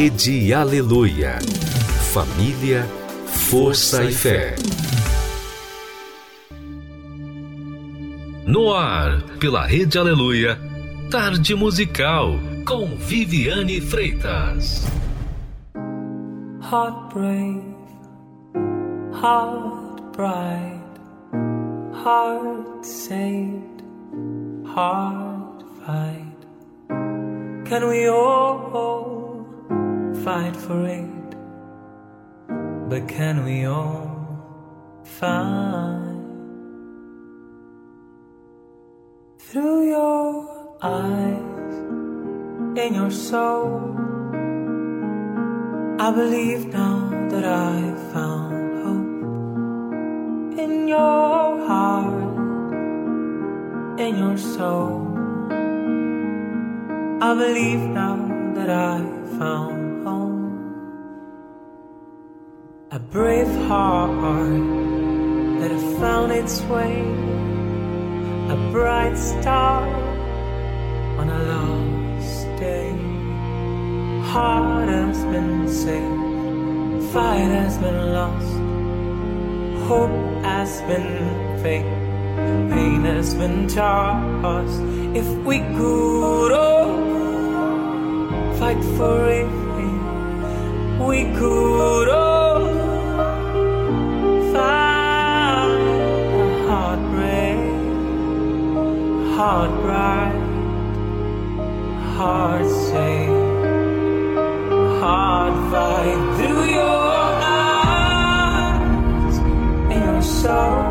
Rede Aleluia. Família, força e fé. No ar, pela Rede Aleluia, Tarde Musical, com Viviane Freitas. Heart brave, heart bright, heart saved, heart fight. Can we all fight for it? But can we all find? through your eyes, in your soul. I believe now that I found hope in your heart, in your soul. I believe now that I found A brave heart that has found its way a bright star on a lost day. Heart has been saved, fight has been lost, hope has been fake, pain has been tossed. If we could all fight for it, we could all. Heart bright, heart safe, heart fight through your eyes and your soul.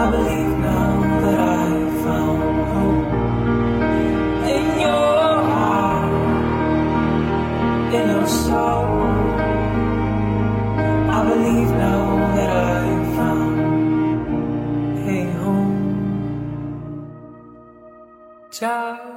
I believe now that I found hope in your heart, in your soul. 家。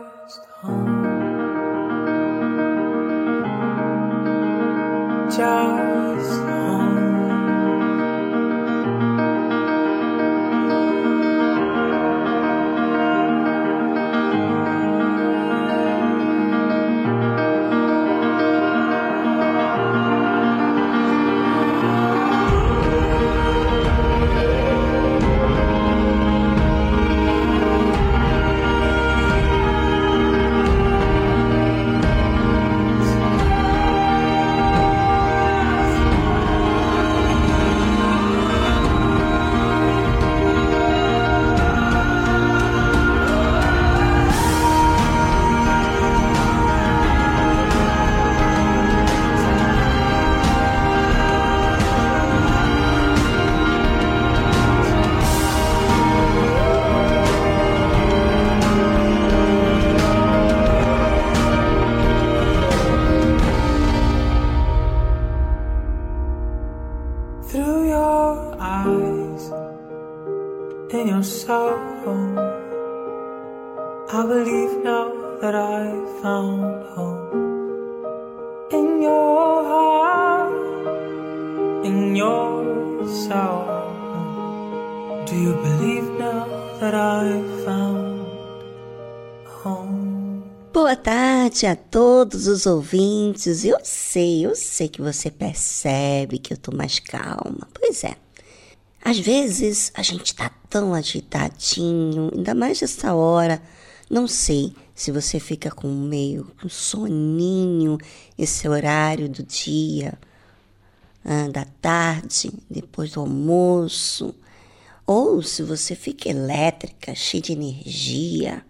Os ouvintes. Eu sei, eu sei que você percebe que eu tô mais calma. Pois é. Às vezes a gente tá tão agitadinho, ainda mais nessa hora. Não sei se você fica com meio um soninho esse horário do dia, ah, da tarde, depois do almoço, ou se você fica elétrica, cheia de energia.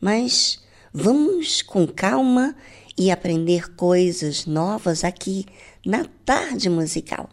Mas Vamos com calma e aprender coisas novas aqui na tarde musical.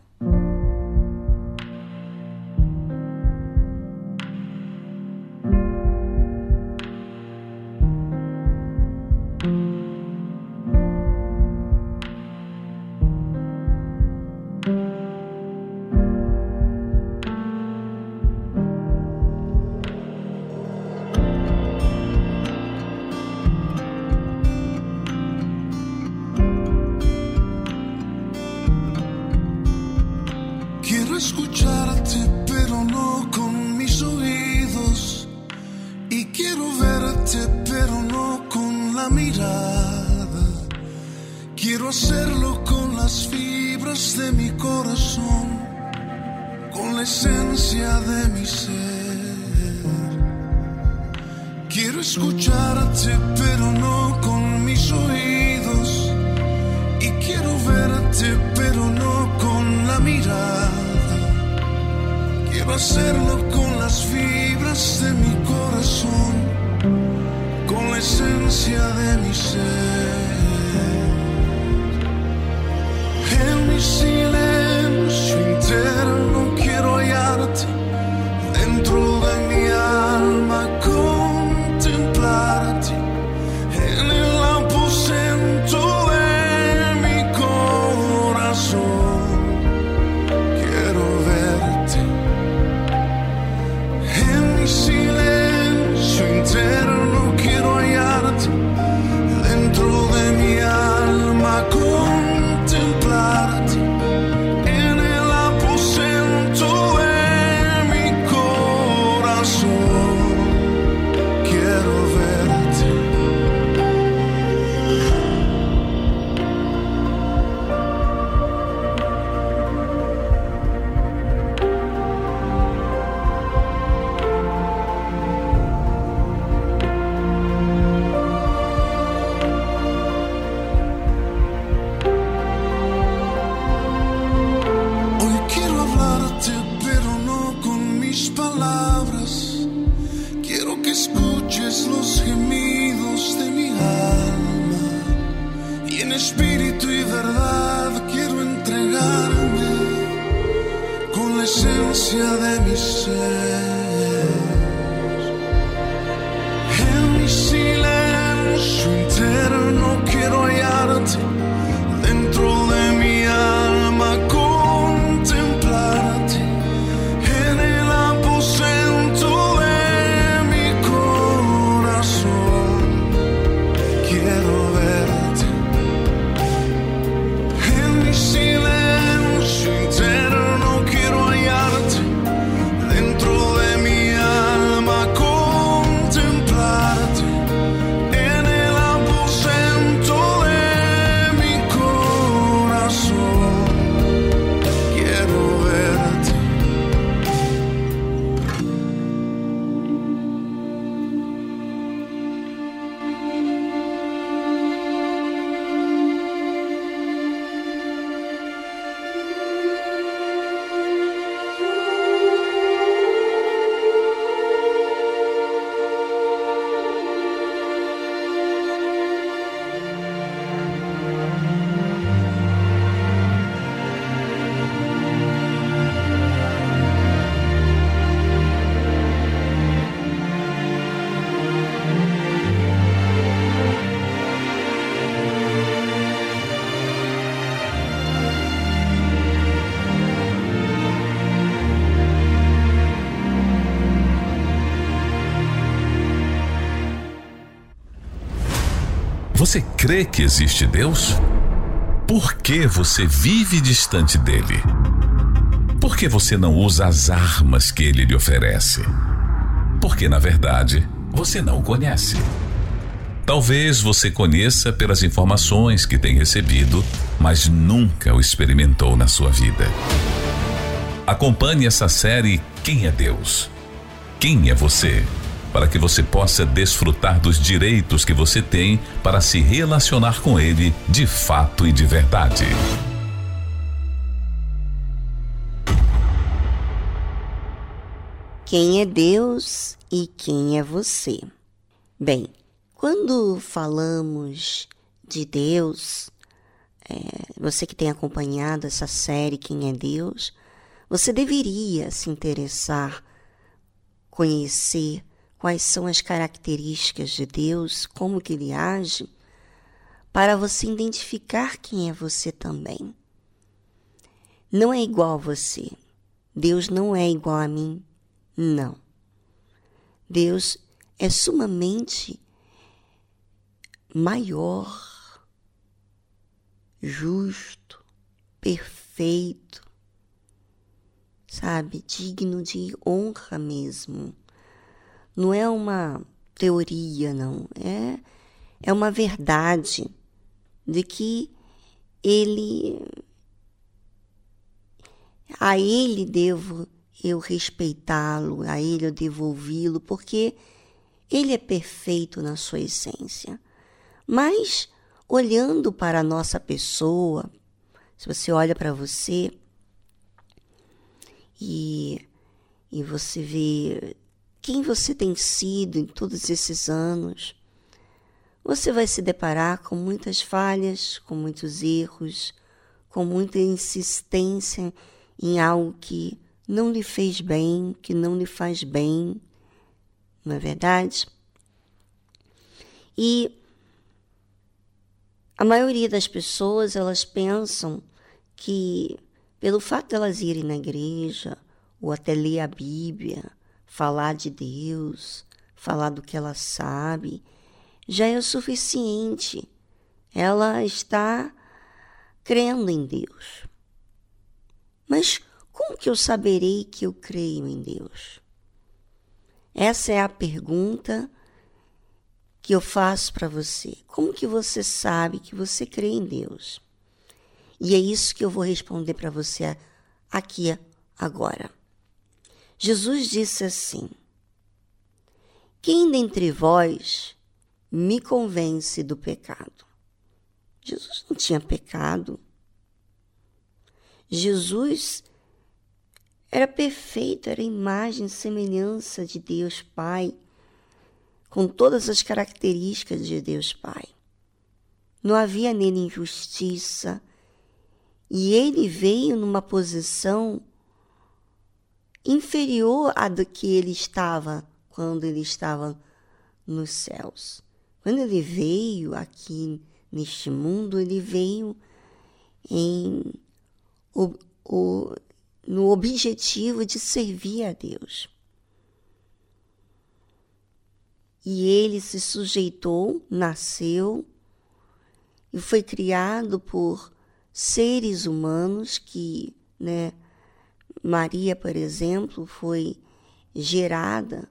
Crê que existe Deus? Por que você vive distante dele? Por que você não usa as armas que ele lhe oferece? Porque, na verdade, você não o conhece. Talvez você conheça pelas informações que tem recebido, mas nunca o experimentou na sua vida. Acompanhe essa série Quem é Deus? Quem é você? Para que você possa desfrutar dos direitos que você tem para se relacionar com Ele de fato e de verdade. Quem é Deus e quem é você? Bem, quando falamos de Deus, é, você que tem acompanhado essa série Quem é Deus, você deveria se interessar, conhecer quais são as características de Deus, como que ele age, para você identificar quem é você também. Não é igual a você. Deus não é igual a mim. Não. Deus é sumamente maior, justo, perfeito, sabe? Digno de honra mesmo. Não é uma teoria, não. É, é uma verdade de que ele a ele devo eu respeitá-lo, a ele eu devo ouvi-lo, porque ele é perfeito na sua essência. Mas olhando para a nossa pessoa, se você olha para você e, e você vê quem você tem sido em todos esses anos, você vai se deparar com muitas falhas, com muitos erros, com muita insistência em algo que não lhe fez bem, que não lhe faz bem, não é verdade? E a maioria das pessoas elas pensam que pelo fato de elas irem na igreja ou até ler a Bíblia, falar de Deus, falar do que ela sabe, já é o suficiente. Ela está crendo em Deus. Mas como que eu saberei que eu creio em Deus? Essa é a pergunta que eu faço para você. Como que você sabe que você crê em Deus? E é isso que eu vou responder para você aqui agora. Jesus disse assim: Quem dentre vós me convence do pecado? Jesus não tinha pecado. Jesus era perfeito, era imagem semelhança de Deus Pai, com todas as características de Deus Pai. Não havia nele injustiça, e ele veio numa posição inferior à do que ele estava quando ele estava nos céus. Quando ele veio aqui neste mundo, ele veio em o, o, no objetivo de servir a Deus. E ele se sujeitou, nasceu e foi criado por seres humanos que, né, Maria, por exemplo, foi gerada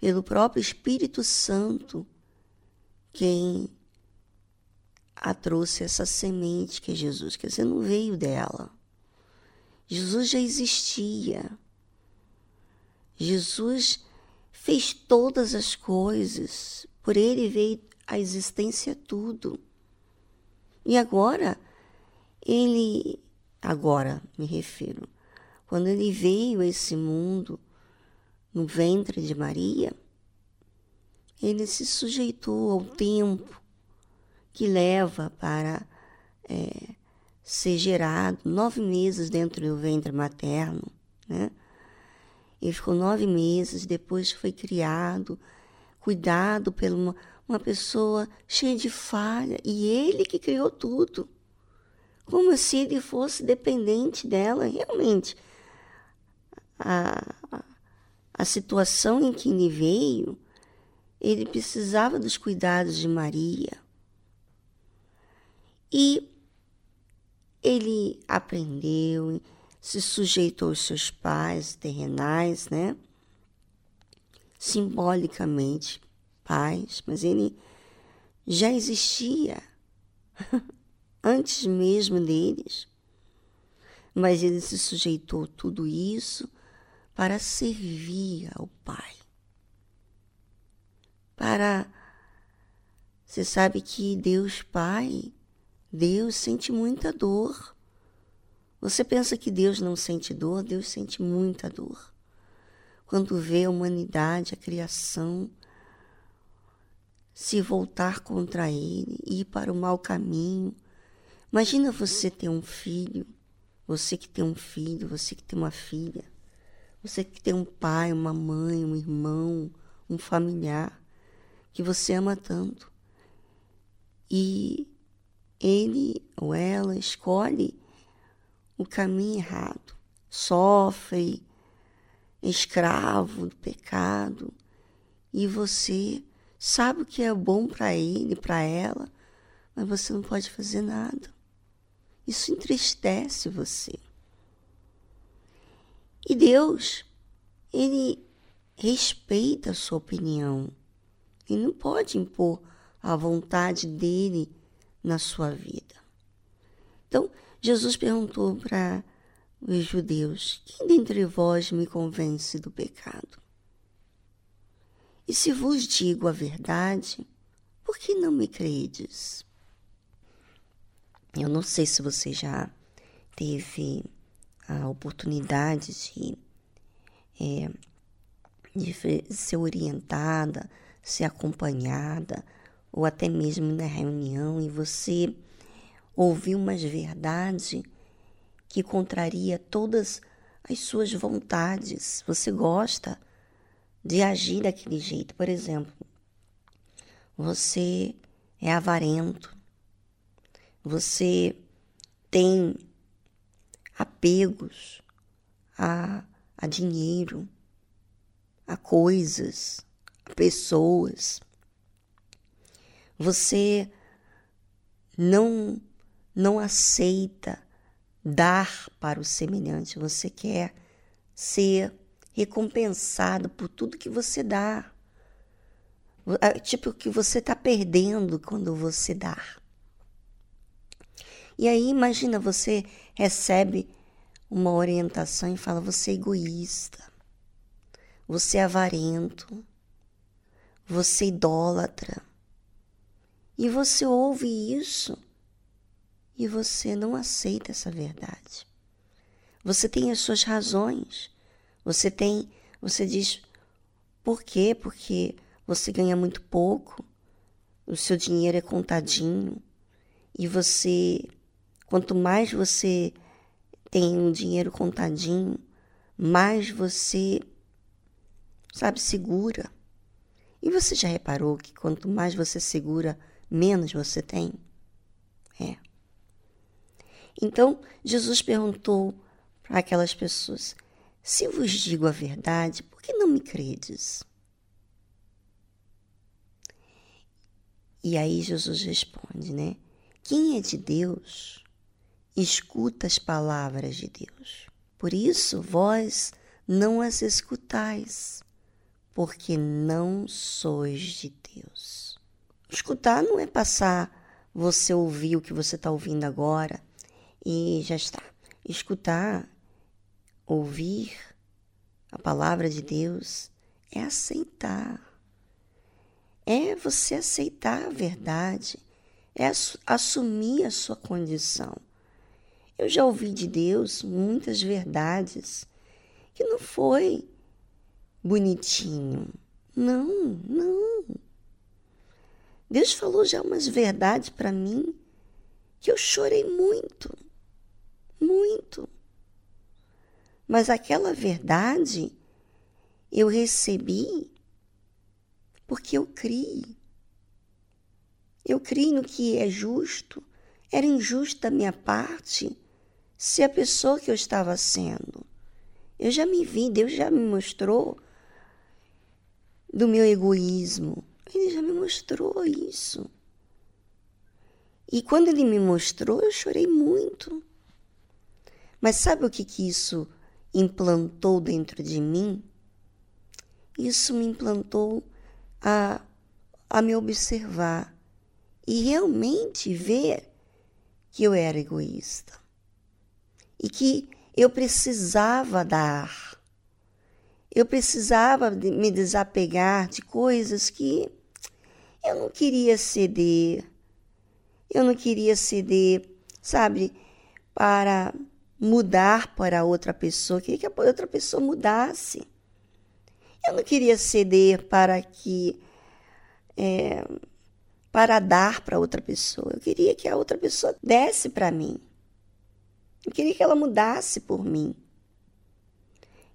pelo próprio Espírito Santo, quem a trouxe essa semente que é Jesus, quer dizer, não veio dela. Jesus já existia. Jesus fez todas as coisas, por ele veio a existência tudo. E agora, ele, agora me refiro, quando ele veio a esse mundo no ventre de Maria, ele se sujeitou ao tempo que leva para é, ser gerado nove meses dentro do ventre materno, né? Ele ficou nove meses, depois foi criado, cuidado por uma, uma pessoa cheia de falha, e ele que criou tudo. Como se ele fosse dependente dela, realmente. A, a, situação em que ele veio, ele precisava dos cuidados de Maria. E ele aprendeu, se sujeitou aos seus pais terrenais, né? Simbolicamente, pais, mas ele já existia antes mesmo deles. Mas ele se sujeitou a tudo isso para servir ao Pai. Para. Você sabe que Deus Pai Deus sente muita dor. Você pensa que Deus não sente dor? Deus sente muita dor. Quando vê a humanidade, a criação, se voltar contra Ele, ir para o mau caminho. Imagina você ter um filho, você que tem um filho, você que tem uma filha, você que tem um pai, uma mãe, um irmão, um familiar que você ama tanto. E ele ou ela escolhe o caminho errado, sofre, escravo do pecado, e você sabe o que é bom para ele, para ela, mas você não pode fazer nada. Isso entristece você. E Deus, ele respeita a sua opinião. Ele não pode impor a vontade dele na sua vida. Então, Jesus perguntou para os judeus: Quem dentre vós me convence do pecado? E se vos digo a verdade, por que não me credes? Eu não sei se você já teve a oportunidade de, é, de ser orientada, ser acompanhada, ou até mesmo na reunião, e você ouvir umas verdades que contraria todas as suas vontades. Você gosta de agir daquele jeito. Por exemplo, você é avarento, você tem apegos a, a dinheiro, a coisas, a pessoas. Você não não aceita dar para o semelhante, você quer ser recompensado por tudo que você dá. Tipo, que você está perdendo quando você dá. E aí, imagina, você recebe uma orientação e fala: você é egoísta, você é avarento, você é idólatra. E você ouve isso e você não aceita essa verdade. Você tem as suas razões. Você tem, você diz por quê? Porque você ganha muito pouco, o seu dinheiro é contadinho e você Quanto mais você tem um dinheiro contadinho, mais você, sabe, segura. E você já reparou que quanto mais você segura, menos você tem? É. Então, Jesus perguntou para aquelas pessoas: Se vos digo a verdade, por que não me credes? E aí Jesus responde, né? Quem é de Deus escuta as palavras de Deus. Por isso, vós não as escutais, porque não sois de Deus. Escutar não é passar você ouvir o que você está ouvindo agora e já está. Escutar, ouvir a palavra de Deus é aceitar. É você aceitar a verdade, é assumir a sua condição eu já ouvi de Deus muitas verdades que não foi bonitinho. Não, não. Deus falou já umas verdades para mim que eu chorei muito, muito. Mas aquela verdade eu recebi porque eu criei. Eu criei no que é justo. Era injusto da minha parte se a pessoa que eu estava sendo. Eu já me vi, Deus já me mostrou do meu egoísmo. Ele já me mostrou isso. E quando ele me mostrou, eu chorei muito. Mas sabe o que, que isso implantou dentro de mim? Isso me implantou a, a me observar e realmente ver que eu era egoísta e que eu precisava dar. Eu precisava me desapegar de coisas que eu não queria ceder. Eu não queria ceder, sabe, para mudar para outra pessoa. Eu queria que a outra pessoa mudasse. Eu não queria ceder para que. É, para dar para outra pessoa. Eu queria que a outra pessoa desse para mim. Eu queria que ela mudasse por mim.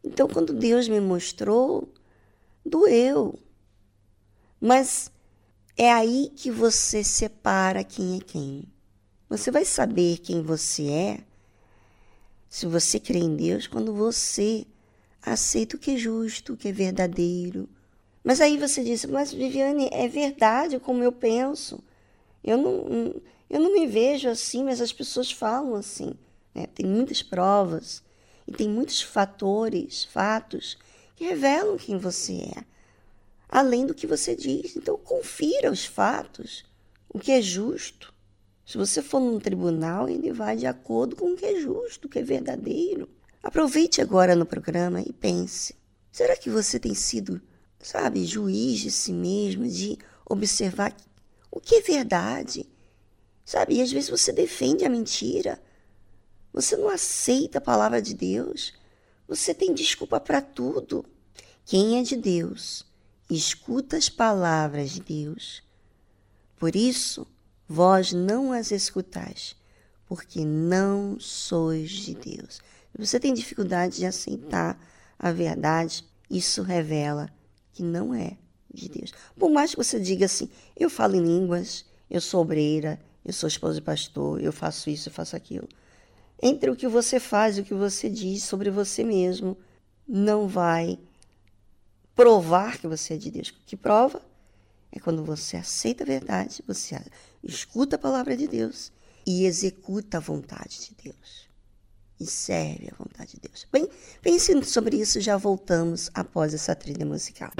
Então, quando Deus me mostrou, doeu. Mas é aí que você separa quem é quem. Você vai saber quem você é se você crê em Deus quando você aceita o que é justo, o que é verdadeiro. Mas aí você diz, mas Viviane, é verdade como eu penso. Eu não, eu não me vejo assim, mas as pessoas falam assim. Né? Tem muitas provas e tem muitos fatores, fatos, que revelam quem você é, além do que você diz. Então, confira os fatos, o que é justo. Se você for num tribunal, ele vai de acordo com o que é justo, o que é verdadeiro. Aproveite agora no programa e pense: será que você tem sido, sabe, juiz de si mesmo, de observar o que é verdade? Sabe, e às vezes você defende a mentira. Você não aceita a palavra de Deus. Você tem desculpa para tudo. Quem é de Deus, escuta as palavras de Deus. Por isso, vós não as escutais, porque não sois de Deus. Você tem dificuldade de aceitar a verdade, isso revela que não é de Deus. Por mais que você diga assim, eu falo em línguas, eu sou obreira, eu sou esposa de pastor, eu faço isso, eu faço aquilo. Entre o que você faz e o que você diz sobre você mesmo, não vai provar que você é de Deus. O que prova é quando você aceita a verdade, você escuta a palavra de Deus e executa a vontade de Deus. E serve a vontade de Deus. Bem, pense sobre isso, já voltamos após essa trilha musical.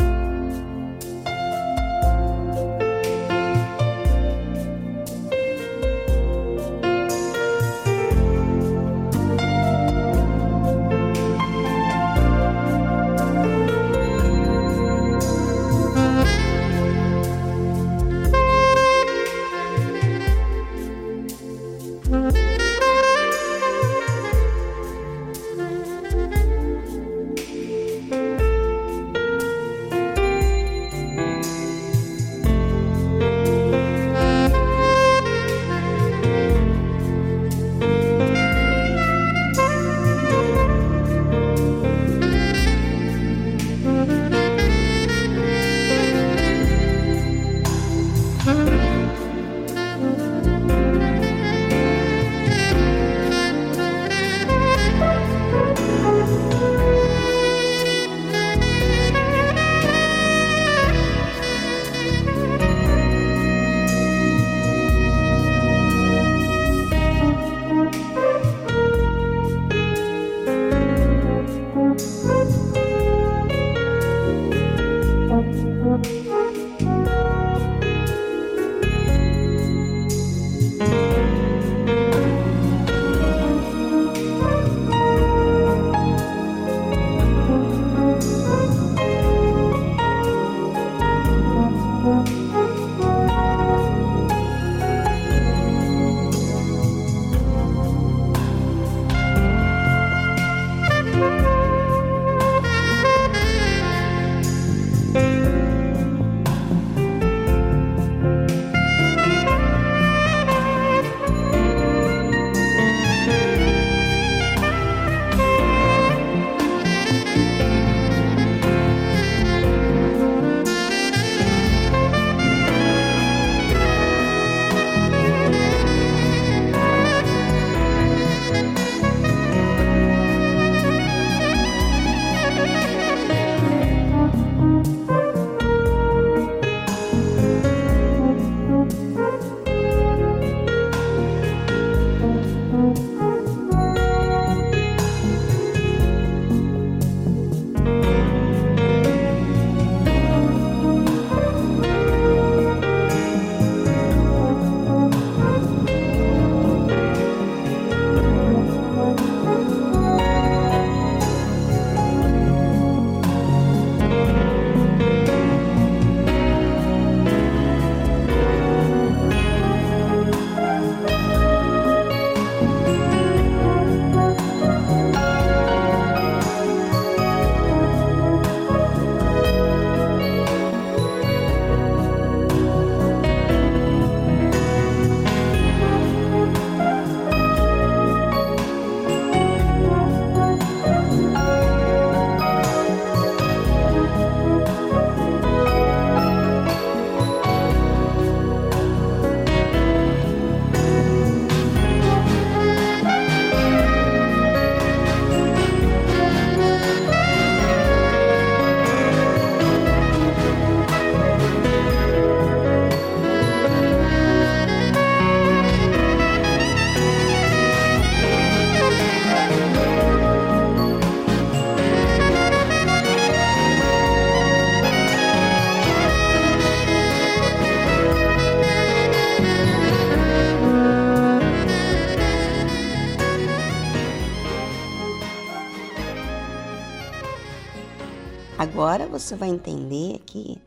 Você vai entender que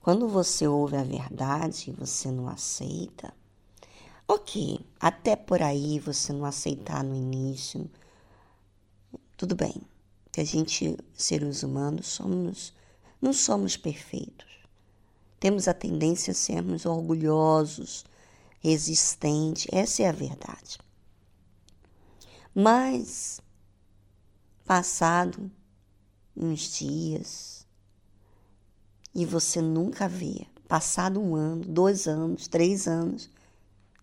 quando você ouve a verdade e você não aceita, ok, até por aí você não aceitar no início, tudo bem. Que a gente, seres humanos, somos, não somos perfeitos. Temos a tendência a sermos orgulhosos, resistentes, essa é a verdade. Mas, passado uns dias, e você nunca vê, passado um ano, dois anos, três anos,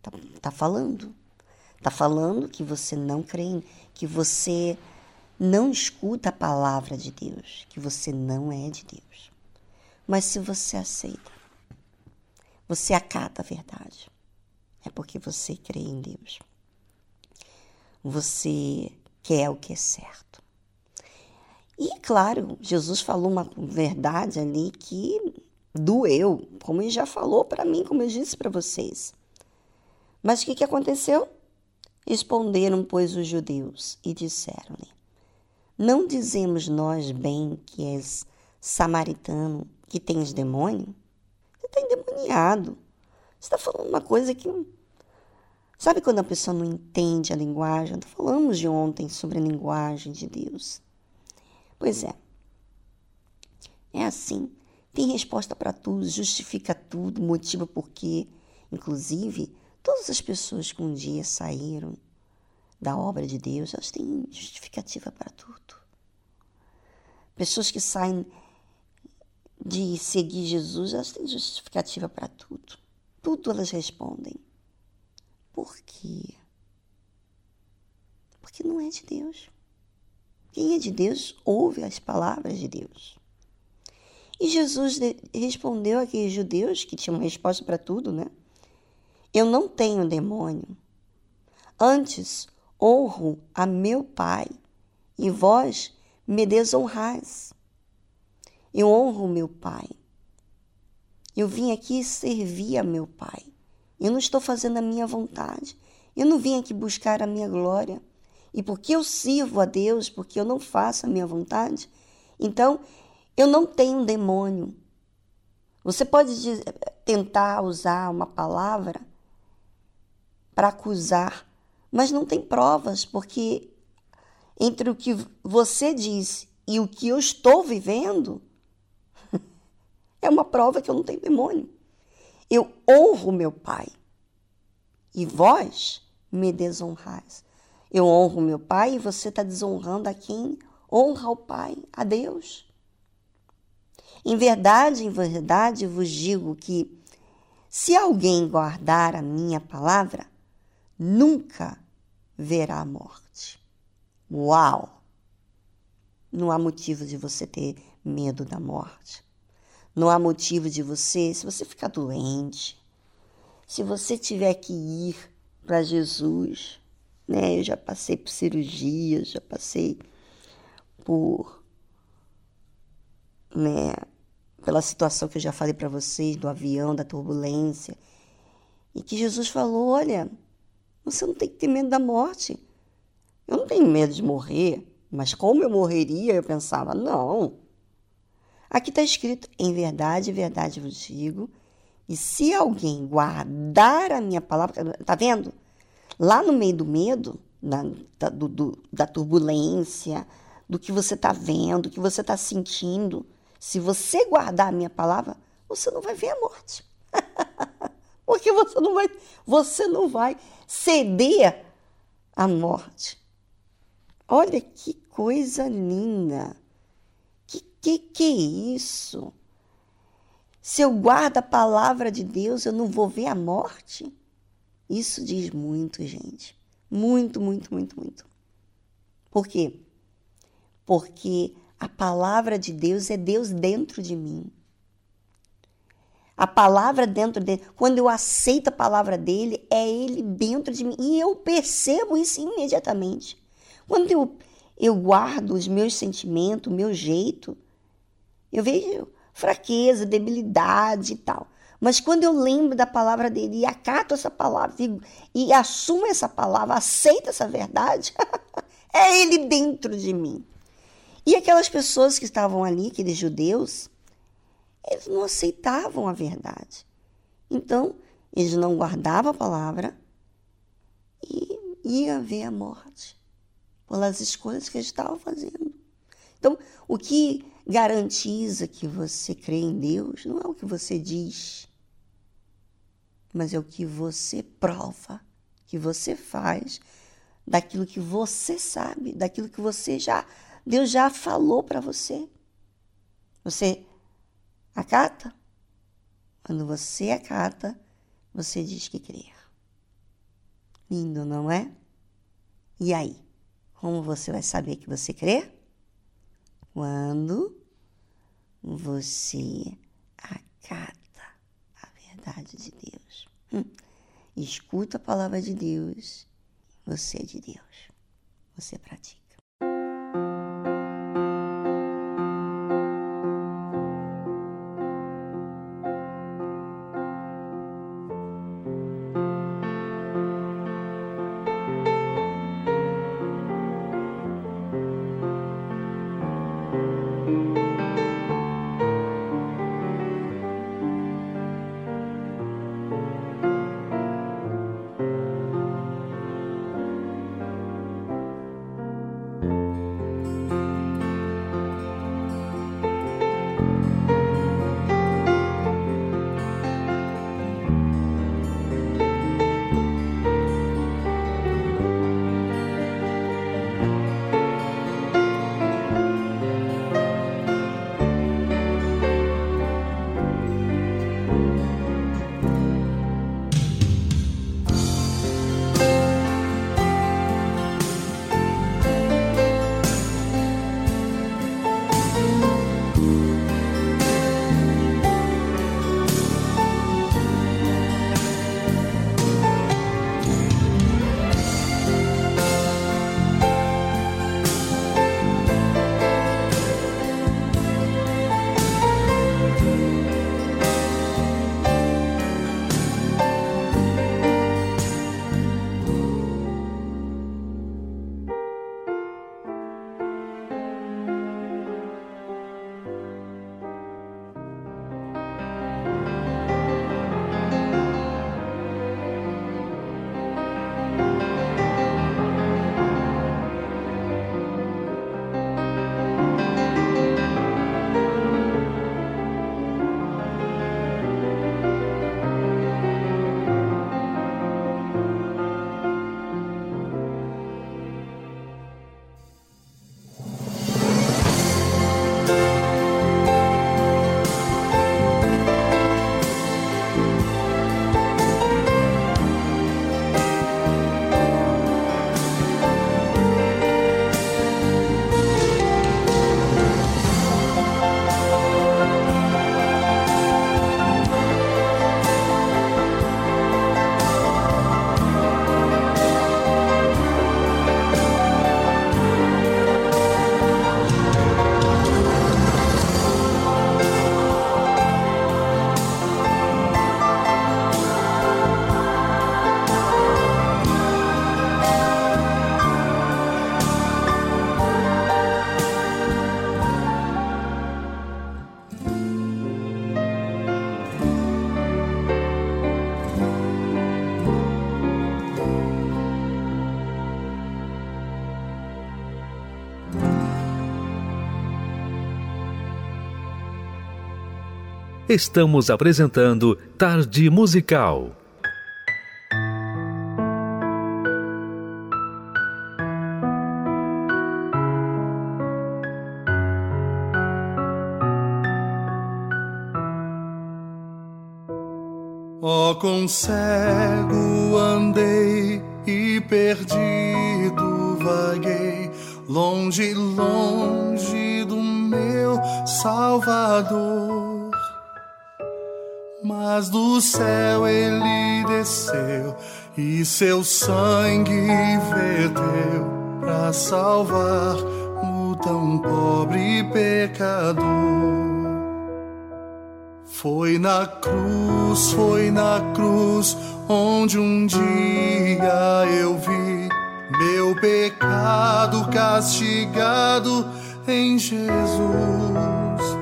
tá, tá falando. Tá falando que você não crê, que você não escuta a palavra de Deus, que você não é de Deus. Mas se você aceita, você acata a verdade, é porque você crê em Deus. Você quer o que é certo. E, claro, Jesus falou uma verdade ali que doeu, como ele já falou para mim, como eu disse para vocês. Mas o que, que aconteceu? Responderam, pois, os judeus e disseram-lhe: Não dizemos nós bem que és samaritano, que tens demônio? Você está endemoniado. Você está falando uma coisa que. Sabe quando a pessoa não entende a linguagem? Falamos de ontem sobre a linguagem de Deus. Pois é. É assim. Tem resposta para tudo, justifica tudo, motiva por quê. Inclusive, todas as pessoas que um dia saíram da obra de Deus, elas têm justificativa para tudo. Pessoas que saem de seguir Jesus, elas têm justificativa para tudo. Tudo elas respondem. Por quê? Porque não é de Deus. Quem é de Deus ouve as palavras de Deus. E Jesus respondeu àqueles judeus que tinham resposta para tudo, né? Eu não tenho demônio. Antes honro a meu Pai e vós me desonrais. Eu honro meu Pai. Eu vim aqui servir a meu Pai. Eu não estou fazendo a minha vontade. Eu não vim aqui buscar a minha glória. E porque eu sirvo a Deus, porque eu não faço a minha vontade, então eu não tenho um demônio. Você pode tentar usar uma palavra para acusar, mas não tem provas, porque entre o que você diz e o que eu estou vivendo, é uma prova que eu não tenho demônio. Eu honro meu Pai e vós me desonrais. Eu honro meu pai e você está desonrando a quem honra o pai, a Deus. Em verdade, em verdade vos digo que se alguém guardar a minha palavra, nunca verá a morte. Uau! Não há motivo de você ter medo da morte. Não há motivo de você, se você ficar doente, se você tiver que ir para Jesus, né? Eu já passei por cirurgias, já passei por, né, pela situação que eu já falei para vocês do avião, da turbulência, e que Jesus falou: olha, você não tem que ter medo da morte. Eu não tenho medo de morrer, mas como eu morreria, eu pensava: não. Aqui está escrito: em verdade, verdade vos digo, e se alguém guardar a minha palavra, tá vendo? Lá no meio do medo, da, da, do, do, da turbulência, do que você está vendo, do que você está sentindo, se você guardar a minha palavra, você não vai ver a morte. Porque você não vai, você não vai ceder à morte. Olha que coisa linda. Que que que é isso? Se eu guardo a palavra de Deus, eu não vou ver a morte? Isso diz muito, gente. Muito, muito, muito, muito. Por quê? Porque a palavra de Deus é Deus dentro de mim. A palavra dentro dele, quando eu aceito a palavra dele, é ele dentro de mim. E eu percebo isso imediatamente. Quando eu, eu guardo os meus sentimentos, o meu jeito, eu vejo fraqueza, debilidade e tal. Mas quando eu lembro da palavra dele e acato essa palavra e, e assumo essa palavra, aceito essa verdade, é ele dentro de mim. E aquelas pessoas que estavam ali, aqueles judeus, eles não aceitavam a verdade. Então, eles não guardavam a palavra e ia haver a morte pelas escolhas que eles estavam fazendo. Então, o que garantiza que você crê em Deus não é o que você diz, mas é o que você prova, que você faz daquilo que você sabe, daquilo que você já Deus já falou para você. Você acata? Quando você acata, você diz que crê. Lindo, não é? E aí? Como você vai saber que você crê? Quando você acata verdade de Deus. Hum. Escuta a palavra de Deus. Você é de Deus. Você pratica. Estamos apresentando Tarde Musical. Oh, com do céu ele desceu e seu sangue verteu para salvar o tão pobre pecador. Foi na cruz, foi na cruz, onde um dia eu vi meu pecado castigado em Jesus.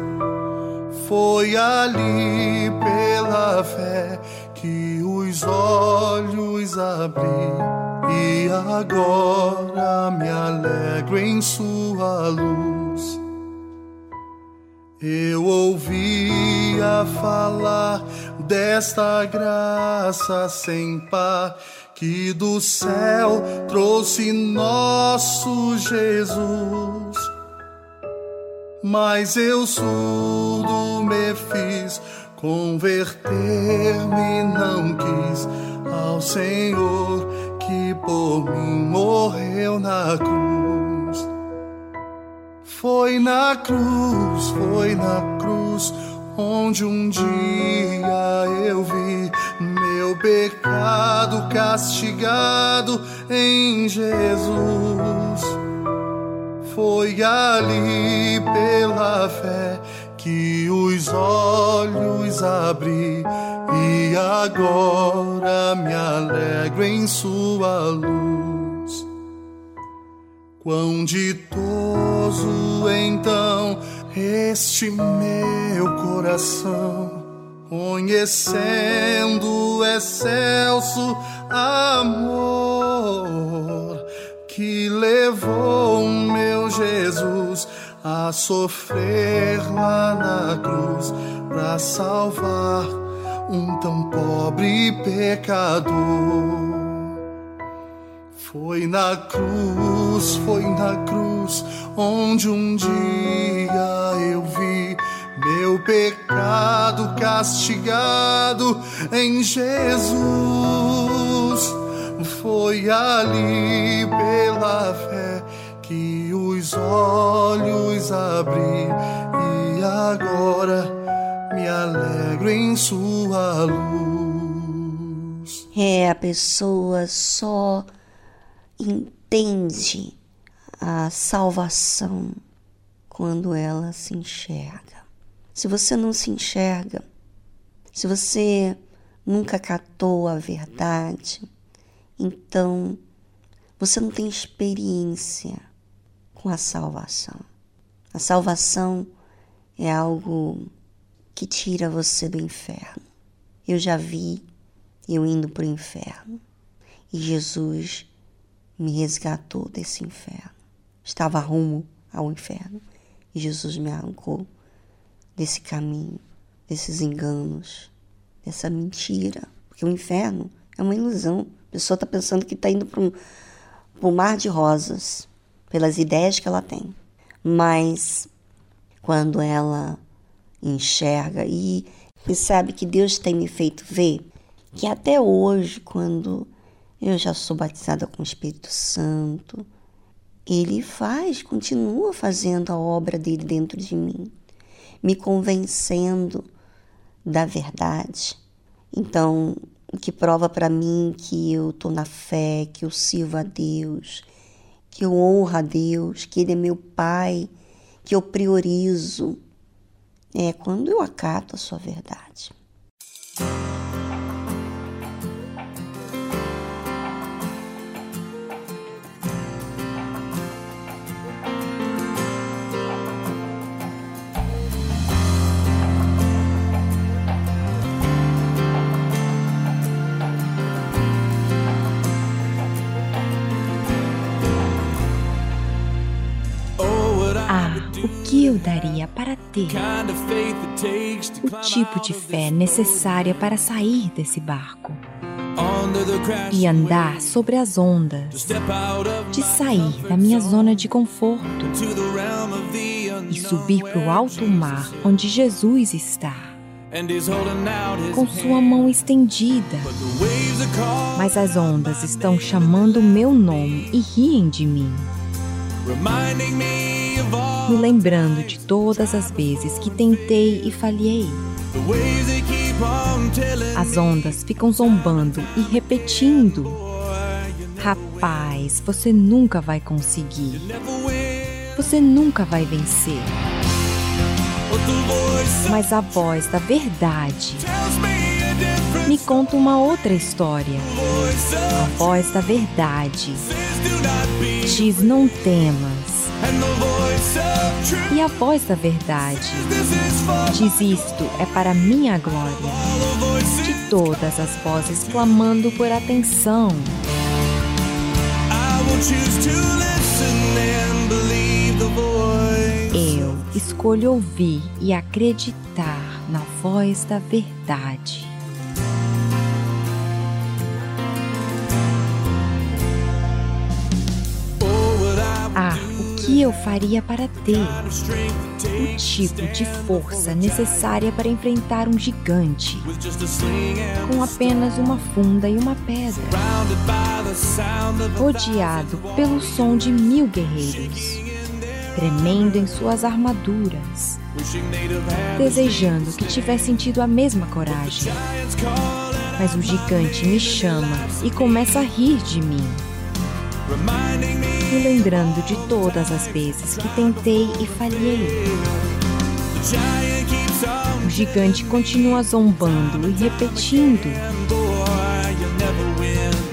Foi ali pela fé que os olhos abri e agora me alegro em Sua luz. Eu ouvia falar desta graça sem par que do céu trouxe nosso Jesus. Mas eu surdo me fiz, converter-me não quis ao Senhor que por mim morreu na cruz. Foi na cruz, foi na cruz, onde um dia eu vi meu pecado castigado em Jesus. Foi ali pela fé que os olhos abri e agora me alegro em Sua luz. Quão ditoso então este meu coração, conhecendo excelso amor que levou meu Jesus a sofrer lá na cruz para salvar um tão pobre pecador. Foi na cruz, foi na cruz, onde um dia eu vi meu pecado castigado em Jesus. Foi ali pela fé que os olhos abri e agora me alegro em Sua luz. É, a pessoa só entende a salvação quando ela se enxerga. Se você não se enxerga, se você nunca catou a verdade, então você não tem experiência com a salvação. A salvação é algo que tira você do inferno. Eu já vi eu indo para o inferno e Jesus me resgatou desse inferno. Estava rumo ao inferno e Jesus me arrancou desse caminho, desses enganos, dessa mentira. Porque o inferno é uma ilusão. A pessoa está pensando que está indo para um, um mar de rosas, pelas ideias que ela tem. Mas quando ela enxerga e percebe que Deus tem me feito ver que até hoje, quando eu já sou batizada com o Espírito Santo. Ele faz, continua fazendo a obra dele dentro de mim, me convencendo da verdade. Então, que prova para mim que eu estou na fé, que eu sirvo a Deus, que eu honro a Deus, que Ele é meu Pai, que eu priorizo, é quando eu acato a Sua verdade. Eu daria para ter o tipo de fé necessária para sair desse barco e andar sobre as ondas, de sair da minha zona de conforto e subir para o alto mar onde Jesus está, com sua mão estendida. Mas as ondas estão chamando o meu nome e riem de mim me lembrando de todas as vezes que tentei e falhei. As ondas ficam zombando e repetindo: Rapaz, você nunca vai conseguir. Você nunca vai vencer. Mas a voz da verdade me conta uma outra história. A voz da verdade diz: Não temas E a voz da verdade diz: Isto é para minha glória. De todas as vozes clamando por atenção. Eu escolho ouvir e acreditar na voz da verdade. Que eu faria para ter o tipo de força necessária para enfrentar um gigante com apenas uma funda e uma pedra, rodeado pelo som de mil guerreiros, tremendo em suas armaduras, desejando que tivessem tido a mesma coragem. Mas o gigante me chama e começa a rir de mim me lembrando de todas as vezes que tentei e falhei. O gigante continua zombando e repetindo: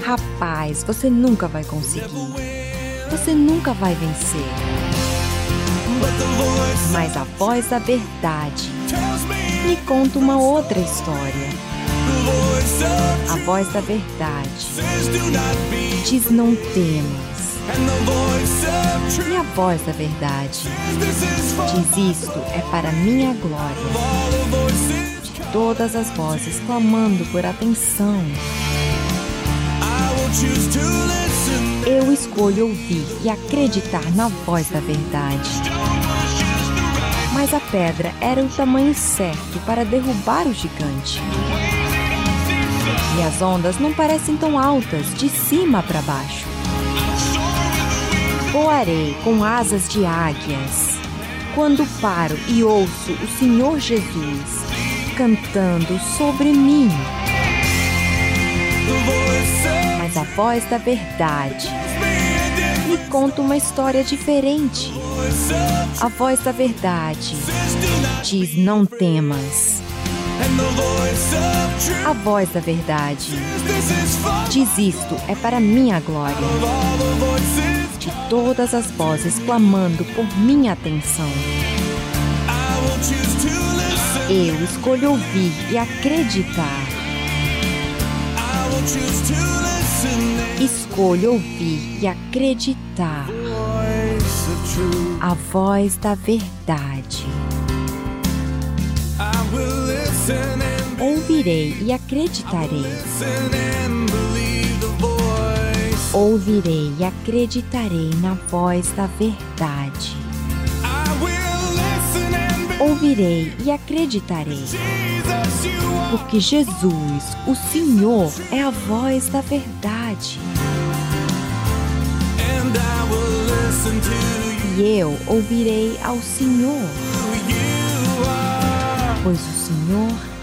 Rapaz, você nunca vai conseguir. Você nunca vai vencer. Mas a voz da verdade me conta uma outra história. A voz da verdade diz: Não temas. E a voz da verdade diz: Isto é para minha glória. De todas as vozes clamando por atenção. Eu escolho ouvir e acreditar na voz da verdade. Mas a pedra era o tamanho certo para derrubar o gigante. E as ondas não parecem tão altas de cima para baixo. Voarei com asas de águias. Quando paro e ouço o Senhor Jesus cantando sobre mim. Mas a voz da verdade me conta uma história diferente. A voz da verdade diz: Não temas. A voz da verdade diz: Isto é para minha glória de todas as vozes clamando por minha atenção. Eu escolho ouvir e acreditar. Escolho ouvir e acreditar. A voz da verdade. Ouvirei e acreditarei Ouvirei e acreditarei na voz da verdade. Ouvirei e acreditarei. Porque Jesus, o Senhor, é a voz da verdade. E eu ouvirei ao Senhor, pois o Senhor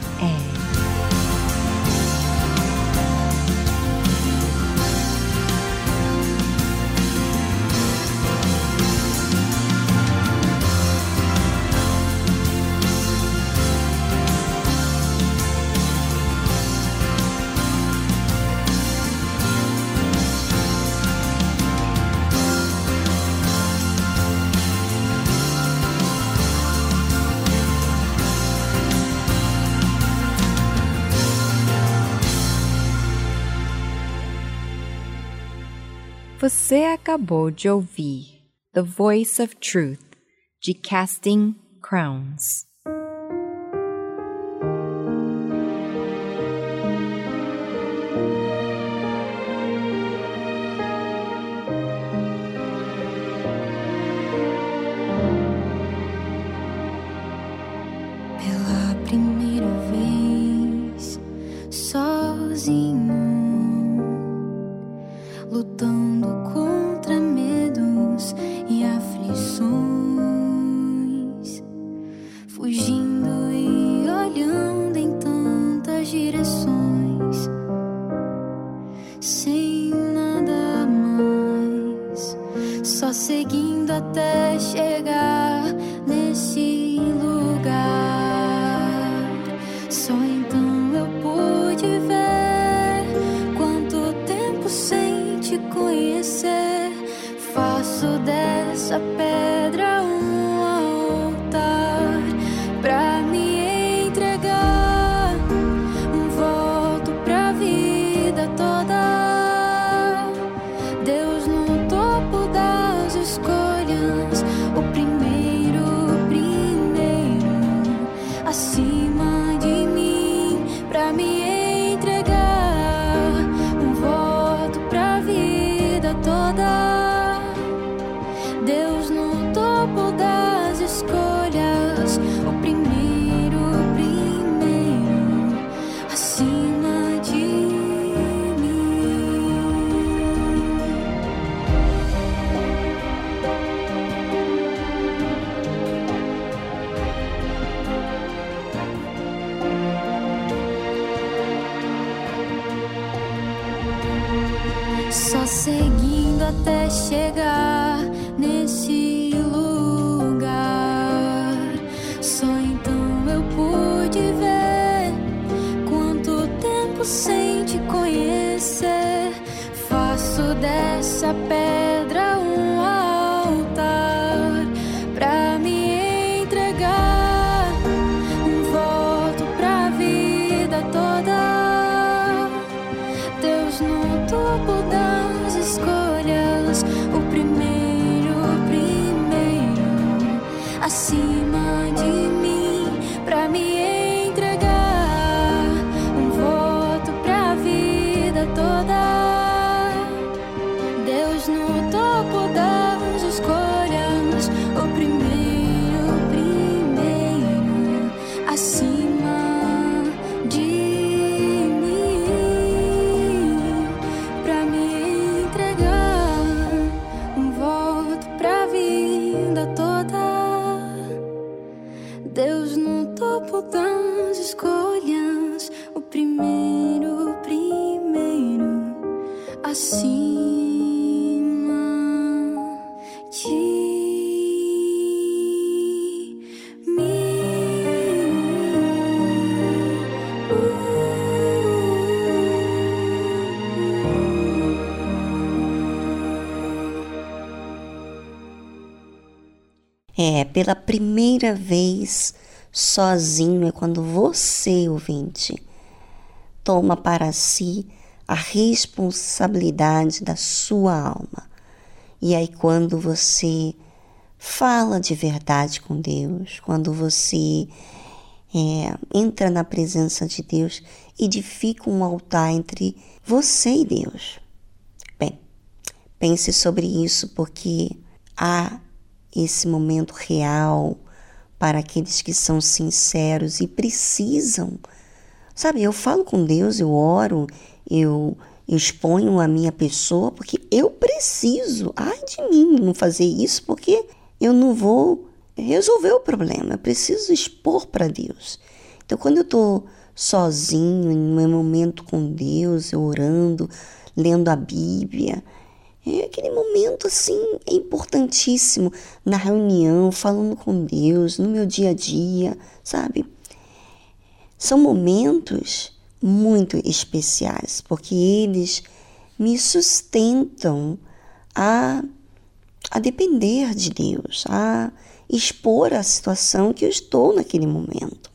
Você acabou de ouvir The Voice of Truth de Casting Crowns. É, pela primeira vez sozinho é quando você, ouvinte, toma para si a responsabilidade da sua alma. E aí, quando você fala de verdade com Deus, quando você é, entra na presença de Deus, edifica um altar entre você e Deus. Bem, pense sobre isso, porque há esse momento real para aqueles que são sinceros e precisam. Sabe, eu falo com Deus, eu oro, eu, exponho a minha pessoa porque eu preciso. Ai de mim não fazer isso porque eu não vou resolver o problema. Eu preciso expor para Deus. Então, quando eu estou sozinho, em meu momento com Deus, eu orando, lendo a Bíblia, é aquele momento assim é importantíssimo na reunião, falando com Deus, no meu dia a dia, sabe? São momentos muito especiais, porque eles me sustentam a, a depender de Deus, a expor a situação que eu estou naquele momento.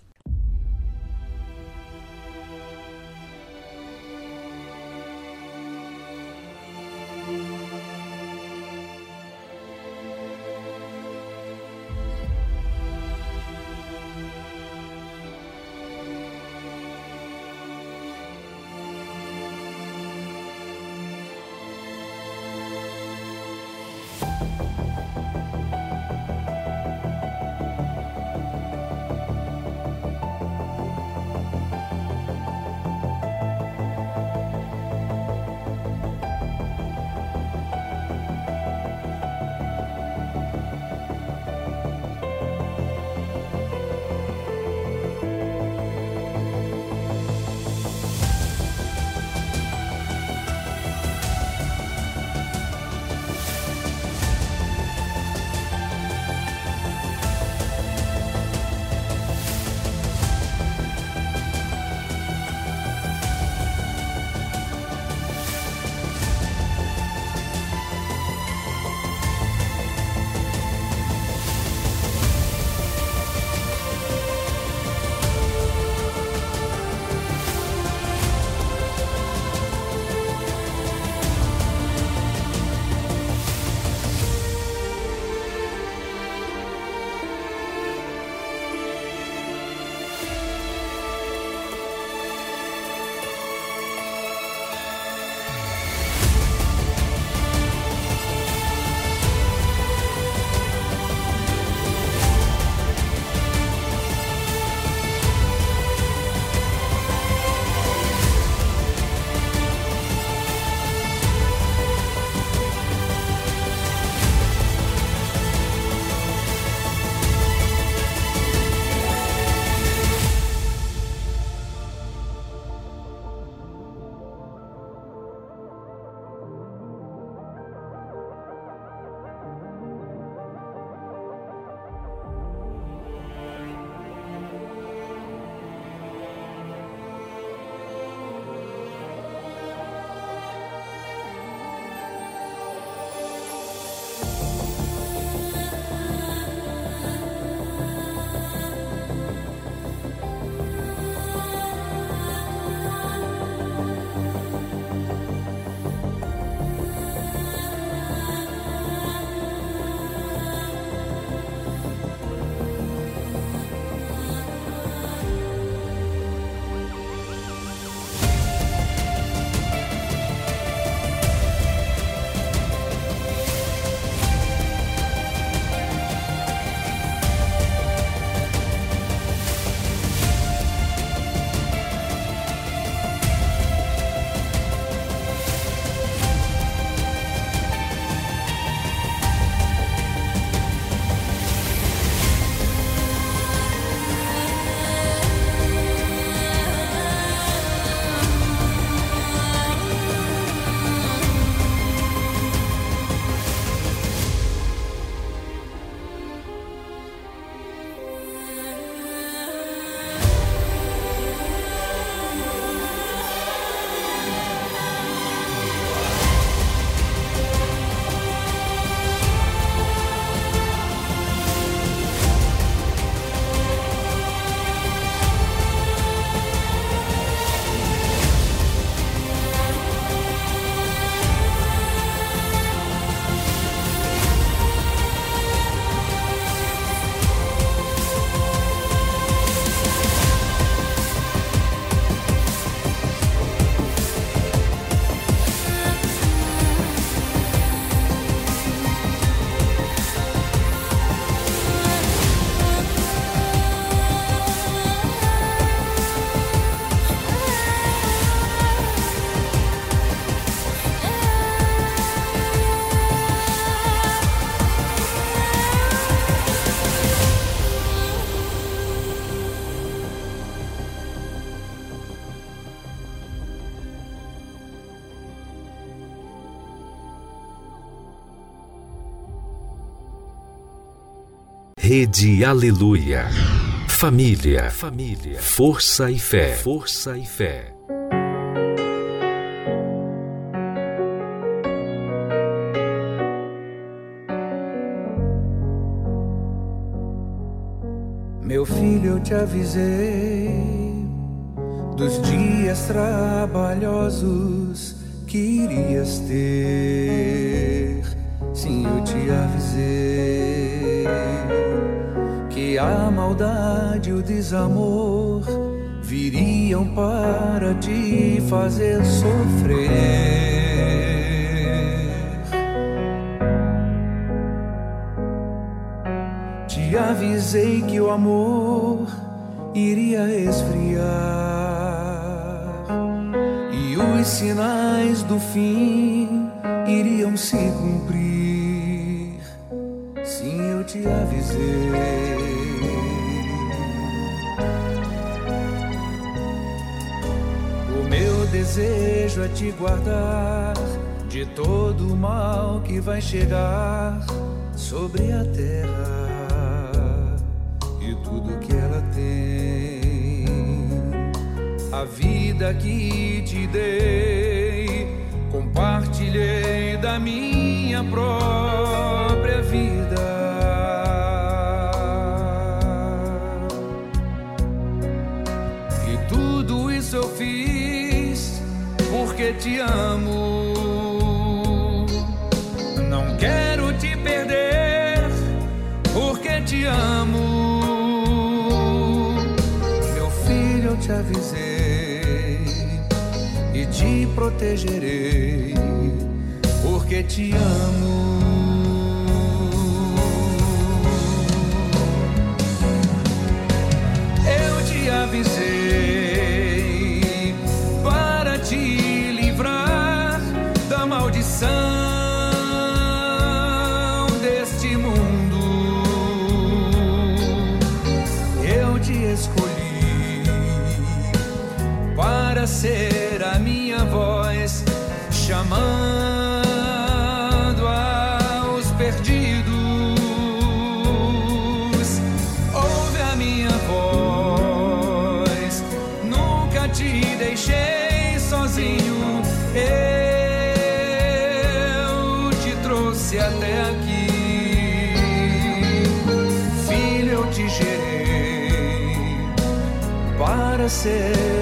Rede Aleluia. Família, família, força e fé, força e fé. Meu filho, eu te avisei dos dias trabalhosos que irias ter. Sim, eu te avisei que a maldade e o desamor viriam para te fazer sofrer. Te avisei que o amor iria esfriar os sinais do fim iriam se cumprir. Sim, eu te avisei. Desejo é te guardar de todo o mal que vai chegar sobre a terra e tudo que ela tem a vida que te dei, compartilhei da minha própria vida. E tudo isso eu fiz porque te amo. Não quero te perder porque te amo. Meu filho, eu te avisei te protegerei, porque te amo. Ser chamando aos perdidos. Ouve a minha voz, nunca te deixei sozinho. Eu te trouxe até aqui, filho, eu te gerei para ser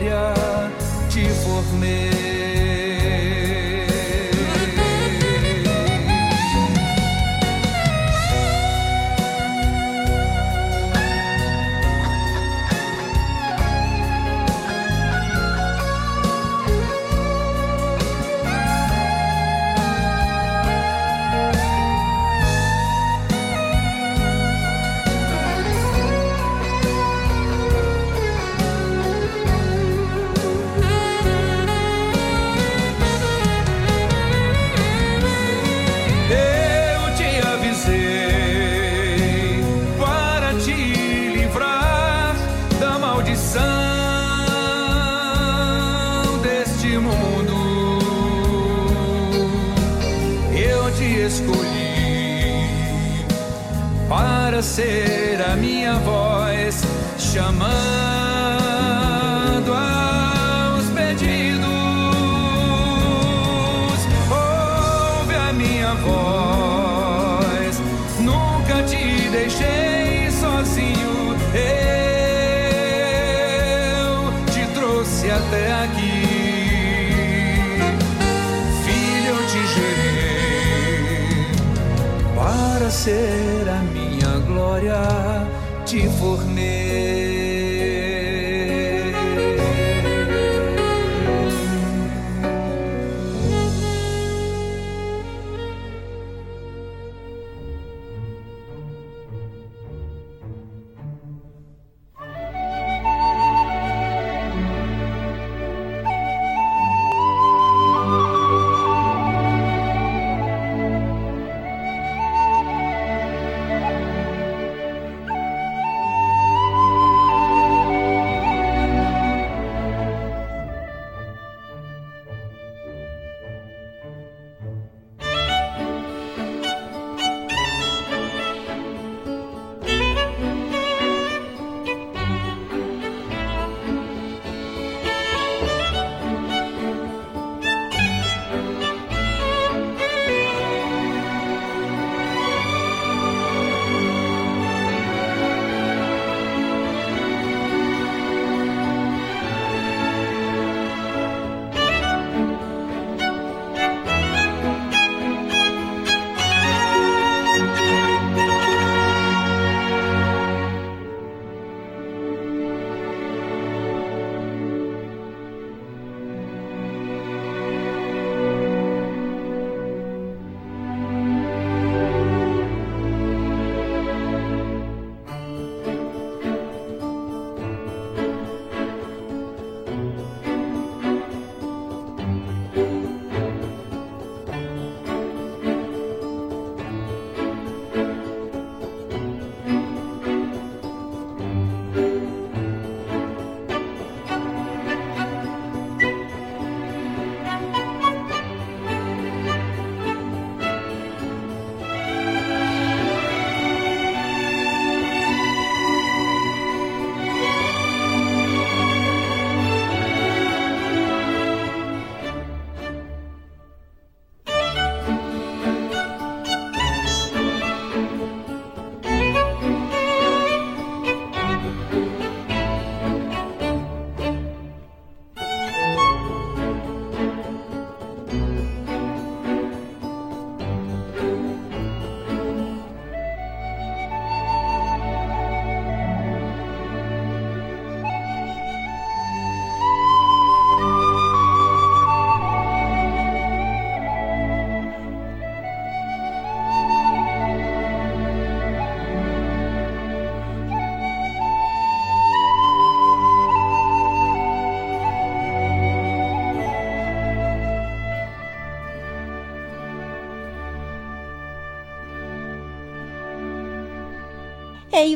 a ser a minha voz chamando aos pedidos. Ouve a minha voz, nunca te deixei sozinho. Eu te trouxe até aqui. Filho, eu te para ser a te formei.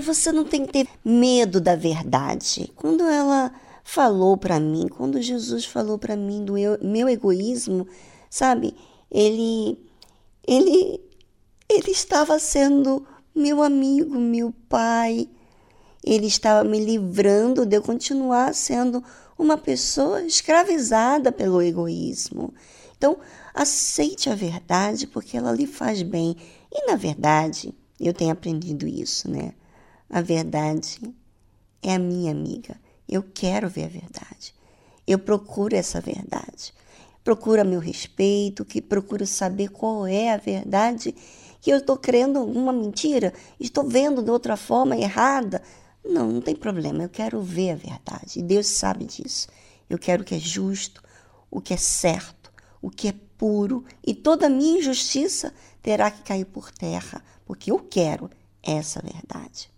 Você não tem que ter medo da verdade. Quando ela falou para mim, quando Jesus falou para mim do eu, meu egoísmo, sabe? Ele ele ele estava sendo meu amigo, meu pai. Ele estava me livrando de eu continuar sendo uma pessoa escravizada pelo egoísmo. Então, aceite a verdade porque ela lhe faz bem. E na verdade, eu tenho aprendido isso, né? A verdade é a minha amiga. Eu quero ver a verdade. Eu procuro essa verdade. Procuro meu respeito, que procuro saber qual é a verdade, que eu estou crendo alguma mentira, estou vendo de outra forma errada. Não, não tem problema. Eu quero ver a verdade. E Deus sabe disso. Eu quero o que é justo, o que é certo, o que é puro, e toda a minha injustiça terá que cair por terra, porque eu quero essa verdade.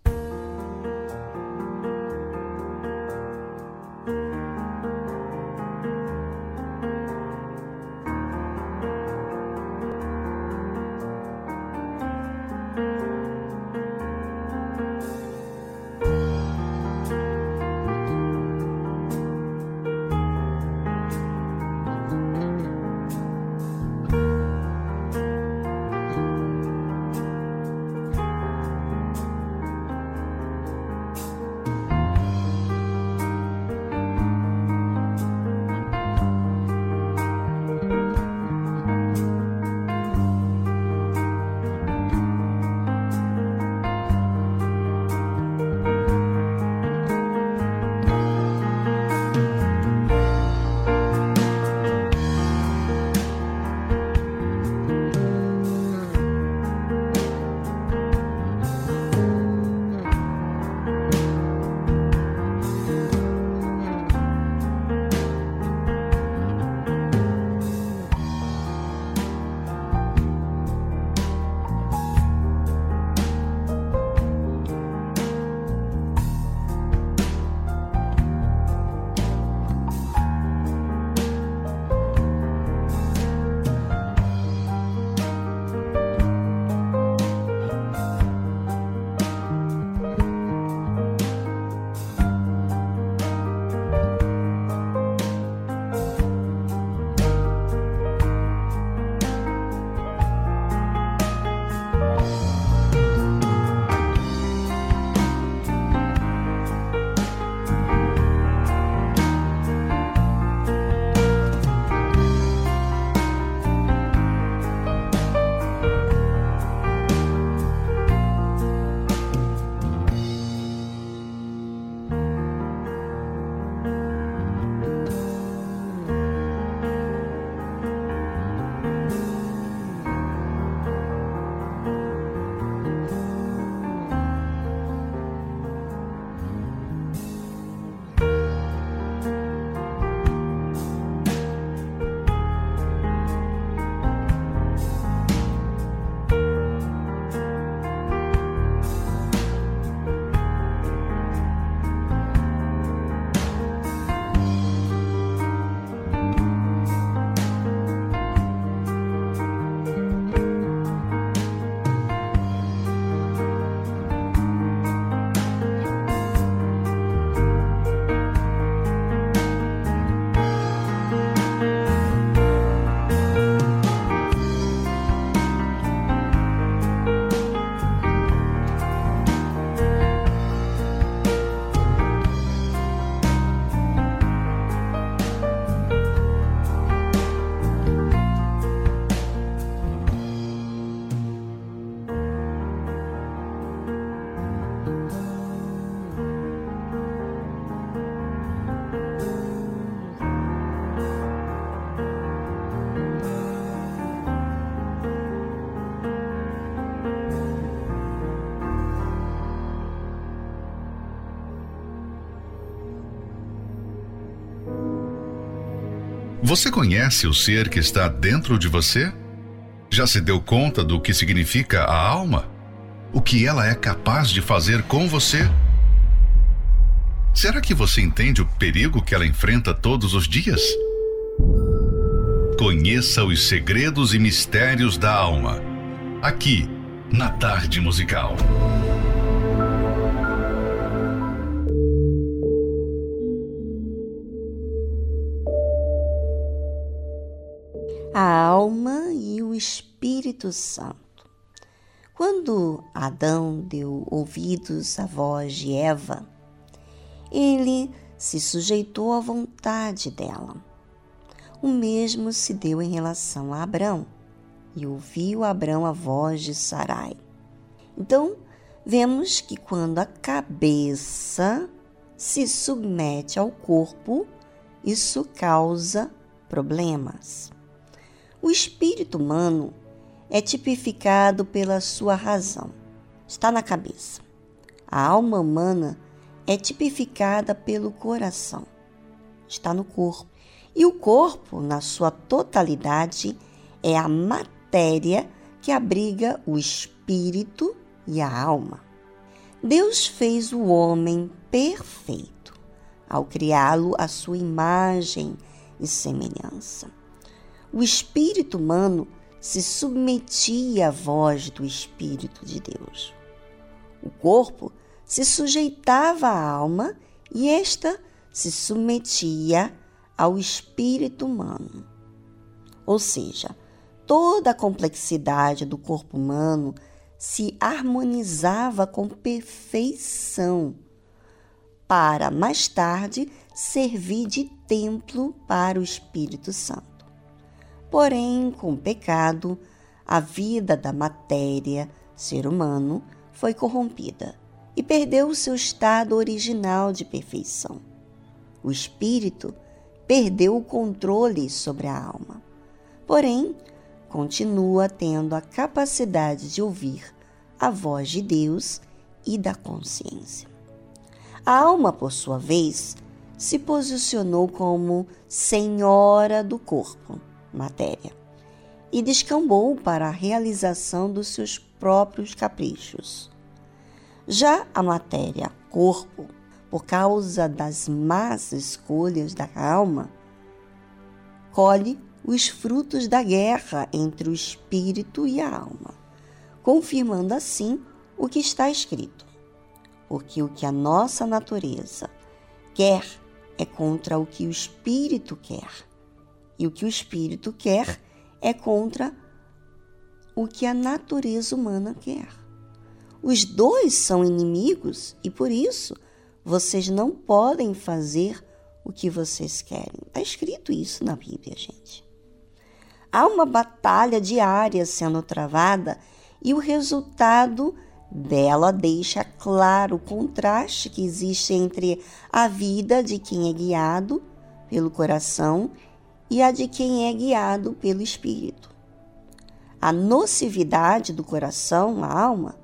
Você conhece o ser que está dentro de você? Já se deu conta do que significa a alma? O que ela é capaz de fazer com você? Será que você entende o perigo que ela enfrenta todos os dias? Conheça os segredos e mistérios da alma. Aqui, na Tarde Musical. Espírito Santo. Quando Adão deu ouvidos à voz de Eva, ele se sujeitou à vontade dela. O mesmo se deu em relação a Abrão, e ouviu Abrão a voz de Sarai. Então, vemos que quando a cabeça se submete ao corpo, isso causa problemas. O espírito humano é tipificado pela sua razão, está na cabeça. A alma humana é tipificada pelo coração, está no corpo. E o corpo, na sua totalidade, é a matéria que abriga o espírito e a alma. Deus fez o homem perfeito ao criá-lo à sua imagem e semelhança. O espírito humano se submetia à voz do Espírito de Deus. O corpo se sujeitava à alma e esta se submetia ao espírito humano. Ou seja, toda a complexidade do corpo humano se harmonizava com perfeição, para mais tarde servir de templo para o Espírito Santo. Porém, com o pecado, a vida da matéria, ser humano, foi corrompida e perdeu o seu estado original de perfeição. O espírito perdeu o controle sobre a alma. Porém, continua tendo a capacidade de ouvir a voz de Deus e da consciência. A alma, por sua vez, se posicionou como senhora do corpo, matéria, e descambou para a realização dos seus próprios caprichos. Já a matéria, corpo, por causa das más escolhas da alma, colhe os frutos da guerra entre o espírito e a alma, confirmando assim o que está escrito. Porque o que a nossa natureza quer é contra o que o espírito quer, e o que o espírito quer é contra o que a natureza humana quer. Os dois são inimigos e por isso vocês não podem fazer o que vocês querem. Está escrito isso na Bíblia, gente. Há uma batalha diária sendo travada e o resultado dela deixa claro o contraste que existe entre a vida de quem é guiado pelo coração e a de quem é guiado pelo espírito. A nocividade do coração, a alma,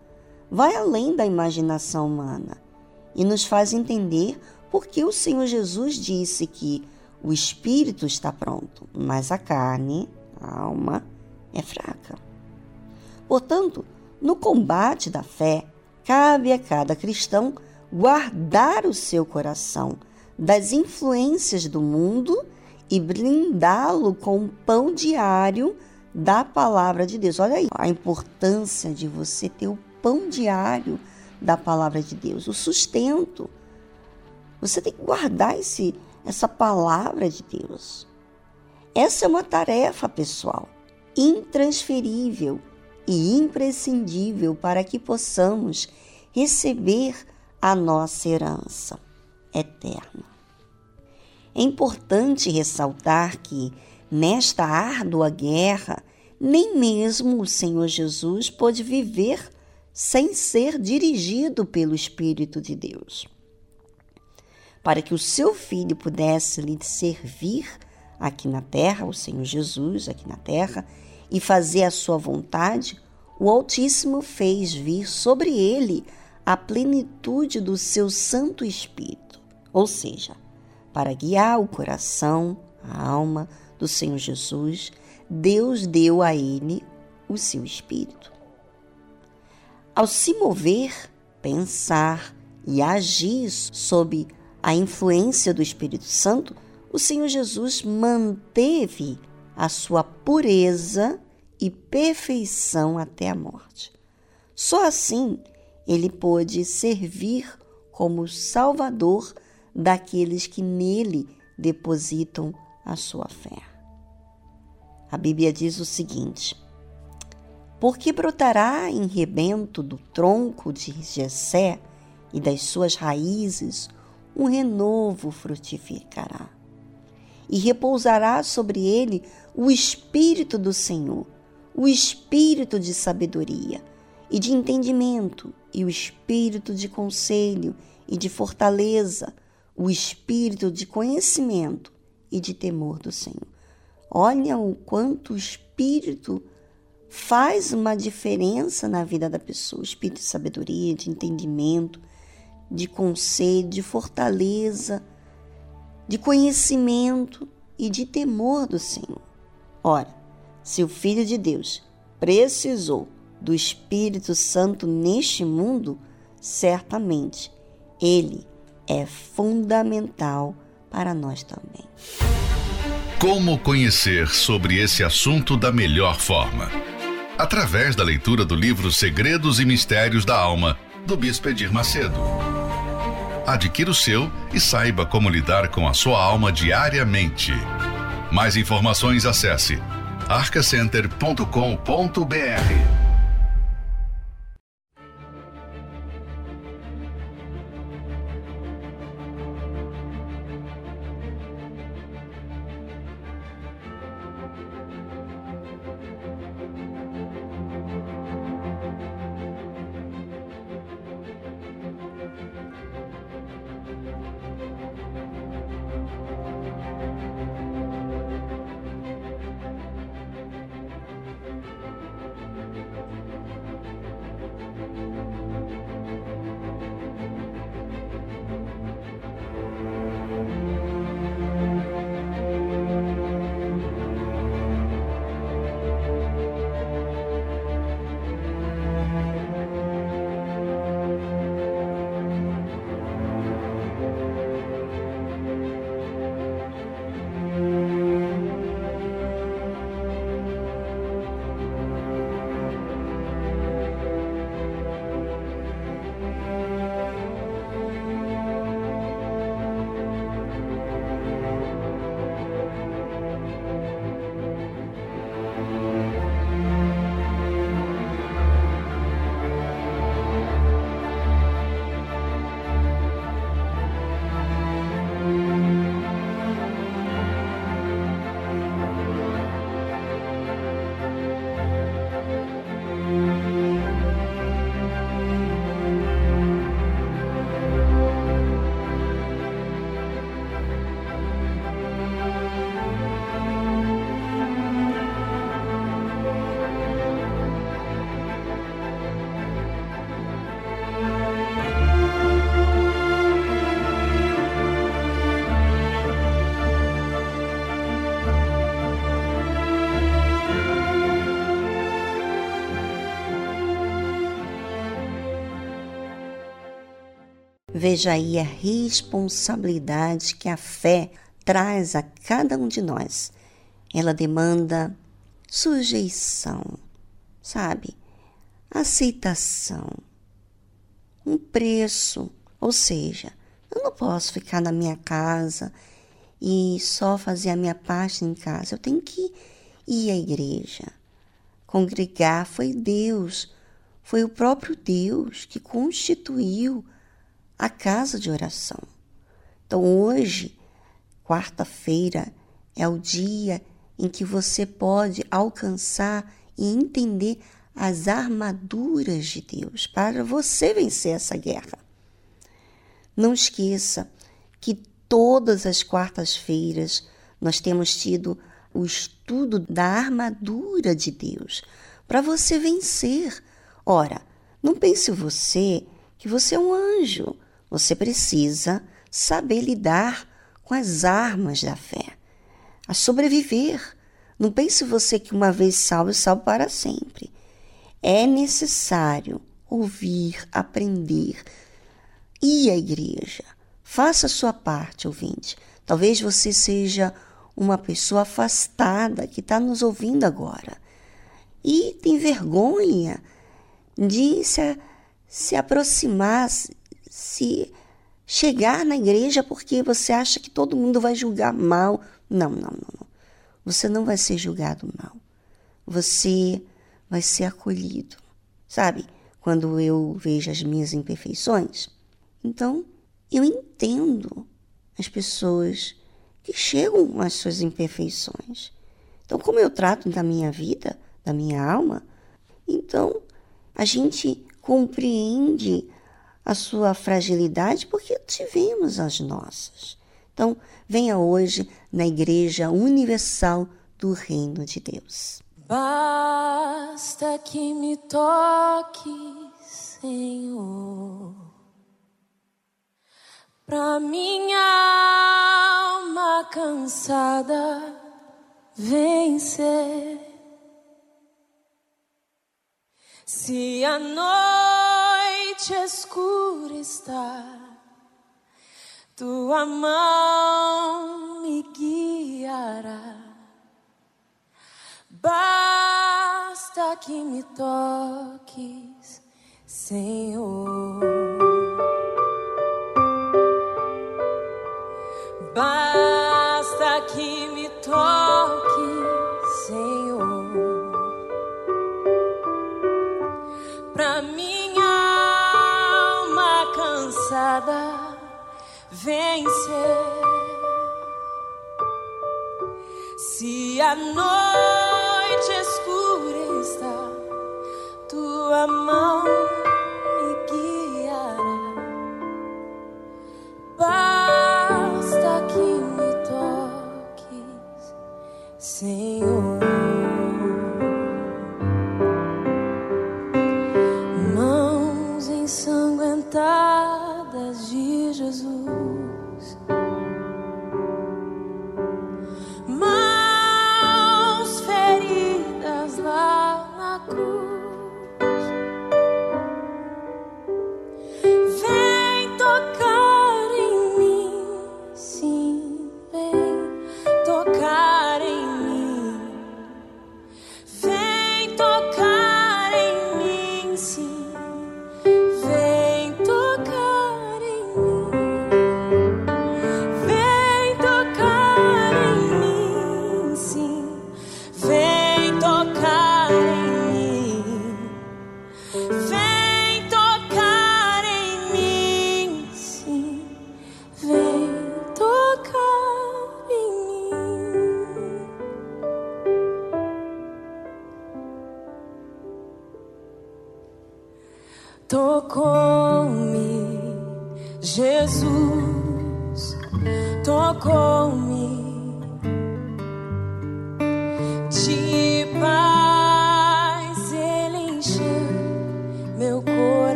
vai além da imaginação humana e nos faz entender por que o Senhor Jesus disse que o espírito está pronto, mas a carne, a alma, é fraca. Portanto, no combate da fé, cabe a cada cristão guardar o seu coração das influências do mundo e blindá-lo com o pão diário da palavra de Deus. Olha aí a importância de você ter o pão diário da palavra de Deus, o sustento. Você tem que guardar esse, essa palavra de Deus. Essa é uma tarefa pessoal, intransferível e imprescindível para que possamos receber a nossa herança eterna. É importante ressaltar que, nesta árdua guerra, nem mesmo o Senhor Jesus pôde viver sem ser dirigido pelo Espírito de Deus. Para que o seu filho pudesse lhe servir aqui na terra, o Senhor Jesus aqui na terra, e fazer a sua vontade, o Altíssimo fez vir sobre ele a plenitude do seu Santo Espírito, ou seja, para guiar o coração, a alma do Senhor Jesus, Deus deu a ele o seu Espírito. Ao se mover, pensar e agir sob a influência do Espírito Santo, o Senhor Jesus manteve a sua pureza e perfeição até a morte. Só assim ele pôde servir como Salvador daqueles que nele depositam a sua fé. A Bíblia diz o seguinte: Porque brotará em rebento do tronco de Jessé e das suas raízes um renovo frutificará. E repousará sobre ele o espírito do Senhor, o espírito de sabedoria e de entendimento, e o espírito de conselho e de fortaleza, o espírito de conhecimento e de temor do Senhor. Olha o quanto o espírito faz uma diferença na vida da pessoa, espírito de sabedoria, de entendimento, de conselho, de fortaleza, de conhecimento e de temor do Senhor. Ora, se o Filho de Deus precisou do Espírito Santo neste mundo, certamente ele é fundamental para nós também. Como conhecer sobre esse assunto da melhor forma? Através da leitura do livro Segredos e Mistérios da Alma, do Bispo Edir Macedo. Adquira o seu e saiba como lidar com a sua alma diariamente. Mais informações acesse arcacenter.com.br. Veja aí a responsabilidade que a fé traz a cada um de nós. Ela demanda sujeição, sabe? Aceitação, um preço. Ou seja, eu não posso ficar na minha casa e só fazer a minha parte em casa. Eu tenho que ir à igreja. Congregar foi Deus, foi o próprio Deus que constituiu a casa de oração. Então, hoje, quarta-feira, é o dia em que você pode alcançar e entender as armaduras de Deus para você vencer essa guerra. Não esqueça que todas as quartas-feiras nós temos tido o estudo da armadura de Deus para você vencer. Ora, não pense você que você é um anjo você precisa saber lidar com as armas da fé, a sobreviver. Não pense você que uma vez salvo, salvo para sempre. É necessário ouvir, aprender, ir à igreja. Faça a sua parte, ouvinte. Talvez você seja uma pessoa afastada que está nos ouvindo agora e tem vergonha de se, se aproximar, se chegar na igreja porque você acha que todo mundo vai julgar mal. Não, não, não, não. você não vai ser julgado, não. Você vai ser acolhido. Sabe, quando eu vejo as minhas imperfeições? Então, eu entendo as pessoas que chegam às suas imperfeições. Então, como eu trato da minha vida, da minha alma, então a gente compreende a sua fragilidade porque tivemos as nossas. Então, venha hoje na Igreja Universal do Reino de Deus. Basta que me toque, Senhor, pra minha alma cansada vencer. Se a noite escura está, tua mão me guiará. Basta que me toques, Senhor. Basta que me toques, Se a noite tua mão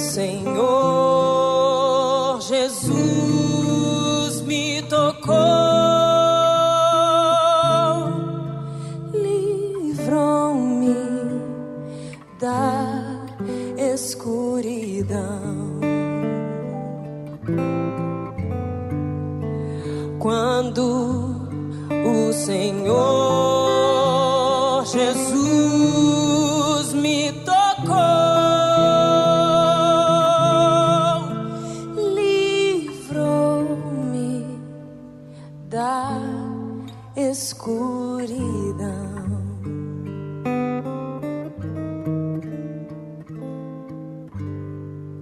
Senhor.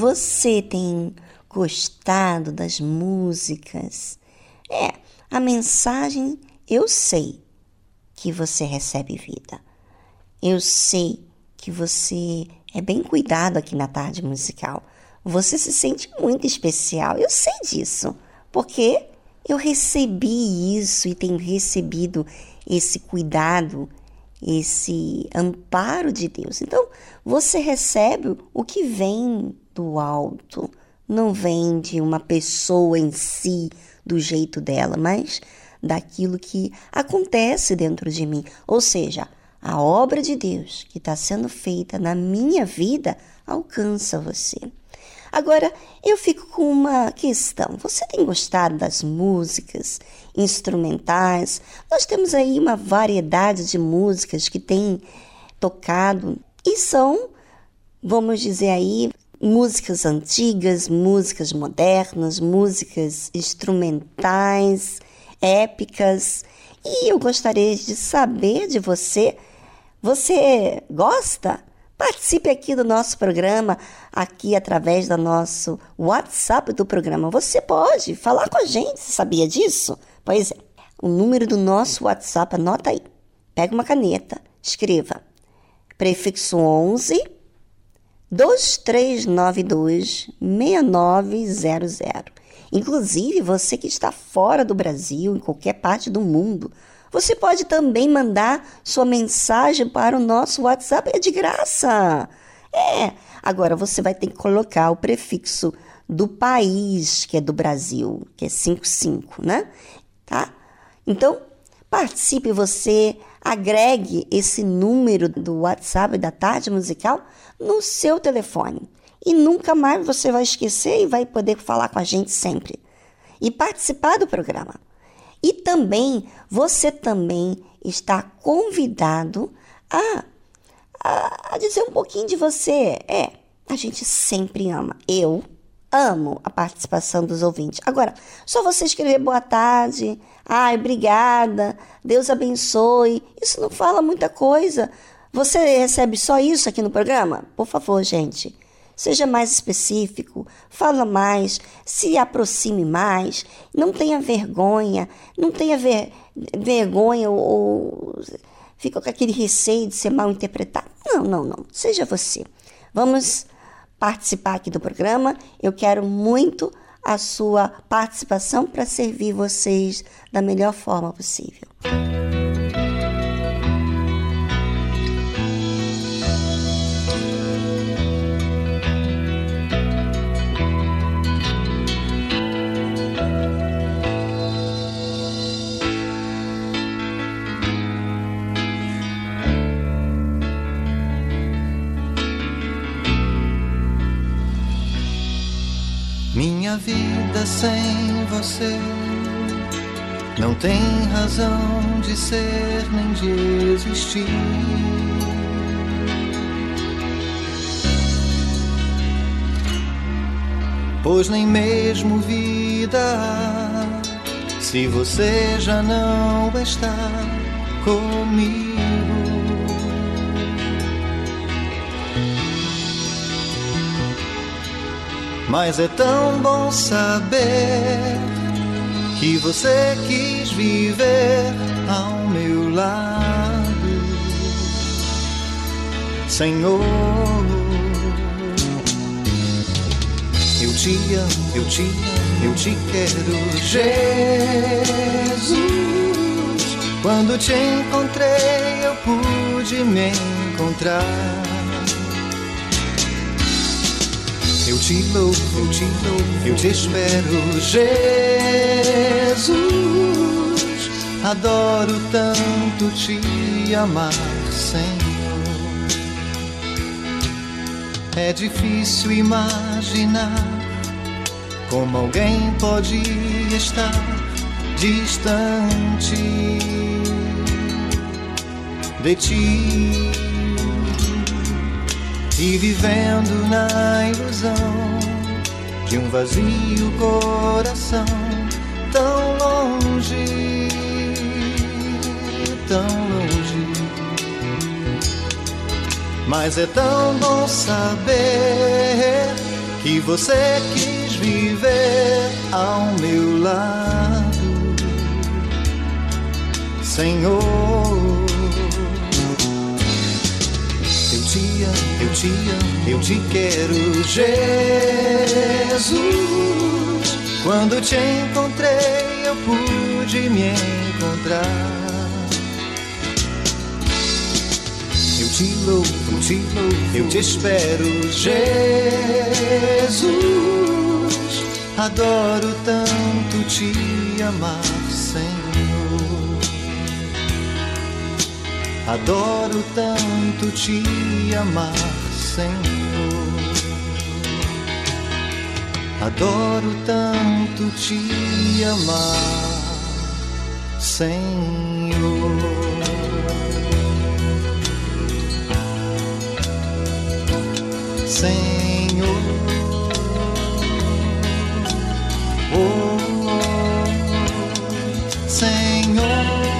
Você tem gostado das músicas? É, a mensagem eu sei que você recebe vida. Eu sei que você é bem cuidado aqui na tarde musical. Você se sente muito especial. Eu sei disso, porque eu recebi isso e tenho recebido esse cuidado, esse amparo de Deus. Então, você recebe o que vem do alto, não vem de uma pessoa em si, do jeito dela, mas daquilo que acontece dentro de mim. Ou seja, a obra de Deus que está sendo feita na minha vida alcança você. Agora, eu fico com uma questão. Você tem gostado das músicas instrumentais? Nós temos aí uma variedade de músicas que tem tocado e são, vamos dizer aí, músicas antigas, músicas modernas, músicas instrumentais, épicas. E eu gostaria de saber de você, você gosta? Participe aqui do nosso programa, aqui através do nosso WhatsApp do programa. Você pode falar com a gente, sabia disso? Pois é, o número do nosso WhatsApp, anota aí. Pega uma caneta, escreva prefixo 11 2392 6900. Inclusive, você que está fora do Brasil, em qualquer parte do mundo, você pode também mandar sua mensagem para o nosso WhatsApp, é de graça. É, agora você vai ter que colocar o prefixo do país, que é do Brasil, que é 55, né? Tá? Então, participe você, agregue esse número do WhatsApp da Tarde Musical no seu telefone. E nunca mais você vai esquecer e vai poder falar com a gente sempre. E participar do programa. E também, você também está convidado a, a, a dizer um pouquinho de você. É, a gente sempre ama. Eu amo a participação dos ouvintes. Agora, só você escrever boa tarde, ai, obrigada, Deus abençoe, isso não fala muita coisa. Você recebe só isso aqui no programa? Por favor, gente. Seja mais específico, fala mais, se aproxime mais, não tenha vergonha, não tenha ver, vergonha ou, ou fica com aquele receio de ser mal interpretado. Não, não, não. Seja você. Vamos participar aqui do programa. Eu quero muito a sua participação para servir vocês da melhor forma possível. Minha vida sem você não tem razão de ser nem de existir. Pois nem mesmo vida se você já não está comigo. Mas é tão bom saber que você quis viver ao meu lado, Senhor. Eu te amo, eu te amo, eu te quero, Jesus. Quando te encontrei, eu pude me encontrar. Louvo, eu te louvo, eu te espero, Jesus. Adoro tanto te amar, Senhor. É difícil imaginar como alguém pode estar distante de ti e vivendo na ilusão de um vazio coração tão longe, tão longe. Mas é tão bom saber que você quis viver ao meu lado, Senhor. Eu te amo, te amo, eu te quero, Jesus. Quando te encontrei, eu pude me encontrar. te louvo, te louvo, eu te espero, Jesus. Adoro tanto te amar, Adoro tanto te amar, Senhor. Adoro tanto te amar, Senhor. Senhor. Oh, Senhor.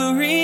every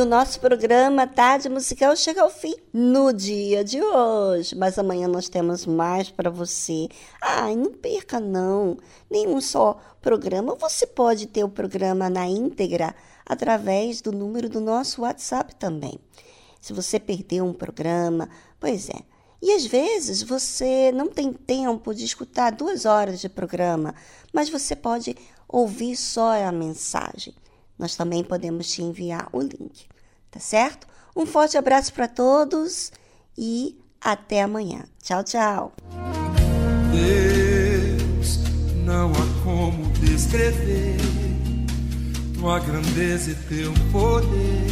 o nosso programa Tarde Musical chega ao fim no dia de hoje. Mas amanhã nós temos mais para você. Ai, não perca não. Nenhum só programa. Você pode ter o programa na íntegra através do número do nosso WhatsApp também. Se você perdeu um programa, pois é, E às vezes você não tem tempo de escutar duas horas de programa, mas você pode ouvir só a mensagem. Nós também podemos te enviar o link, tá certo? Um forte abraço para todos e até amanhã. Tchau, tchau. Deus, não há como descrever tua grandeza e teu poder.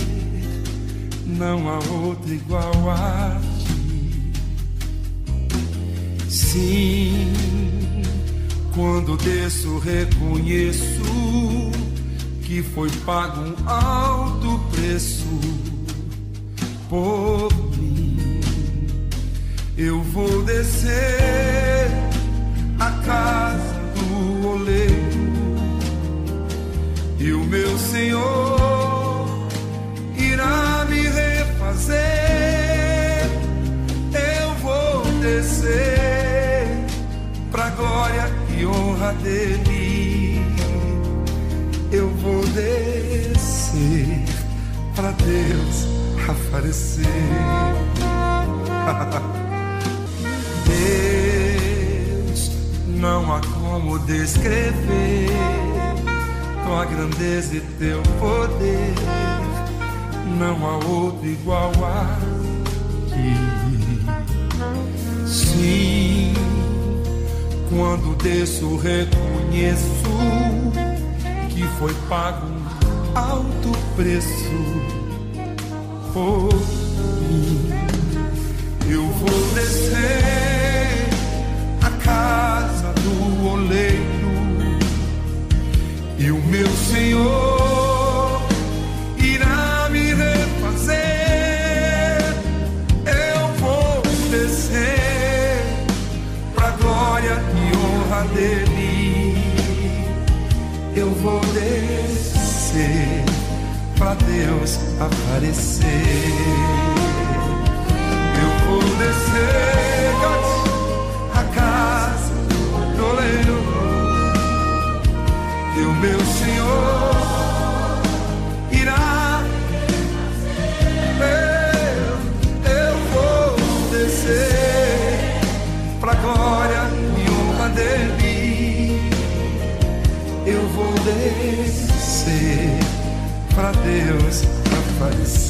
Não há outro igual a ti. Sim, quando desço, reconheço foi pago um alto preço por mim. Eu vou descer a casa do oleiro e o meu Senhor irá me refazer. Eu vou descer pra glória e honra dele. Descer pra Deus aparecer. Deus, não há como descrever tua grandeza e teu poder. Não há outro igual a ti. Sim, quando desço, reconheço foi pago alto preço por mim. Eu vou descer a casa do oleiro e o meu Senhor irá me refazer. Eu vou descer pra glória e honra dele. Pra Deus aparecer. Eu vou descer a casa do oleiro e o meu Senhor pra Deus aparecer.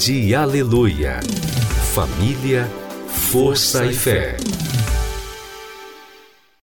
Rede Aleluia. Família, força e fé.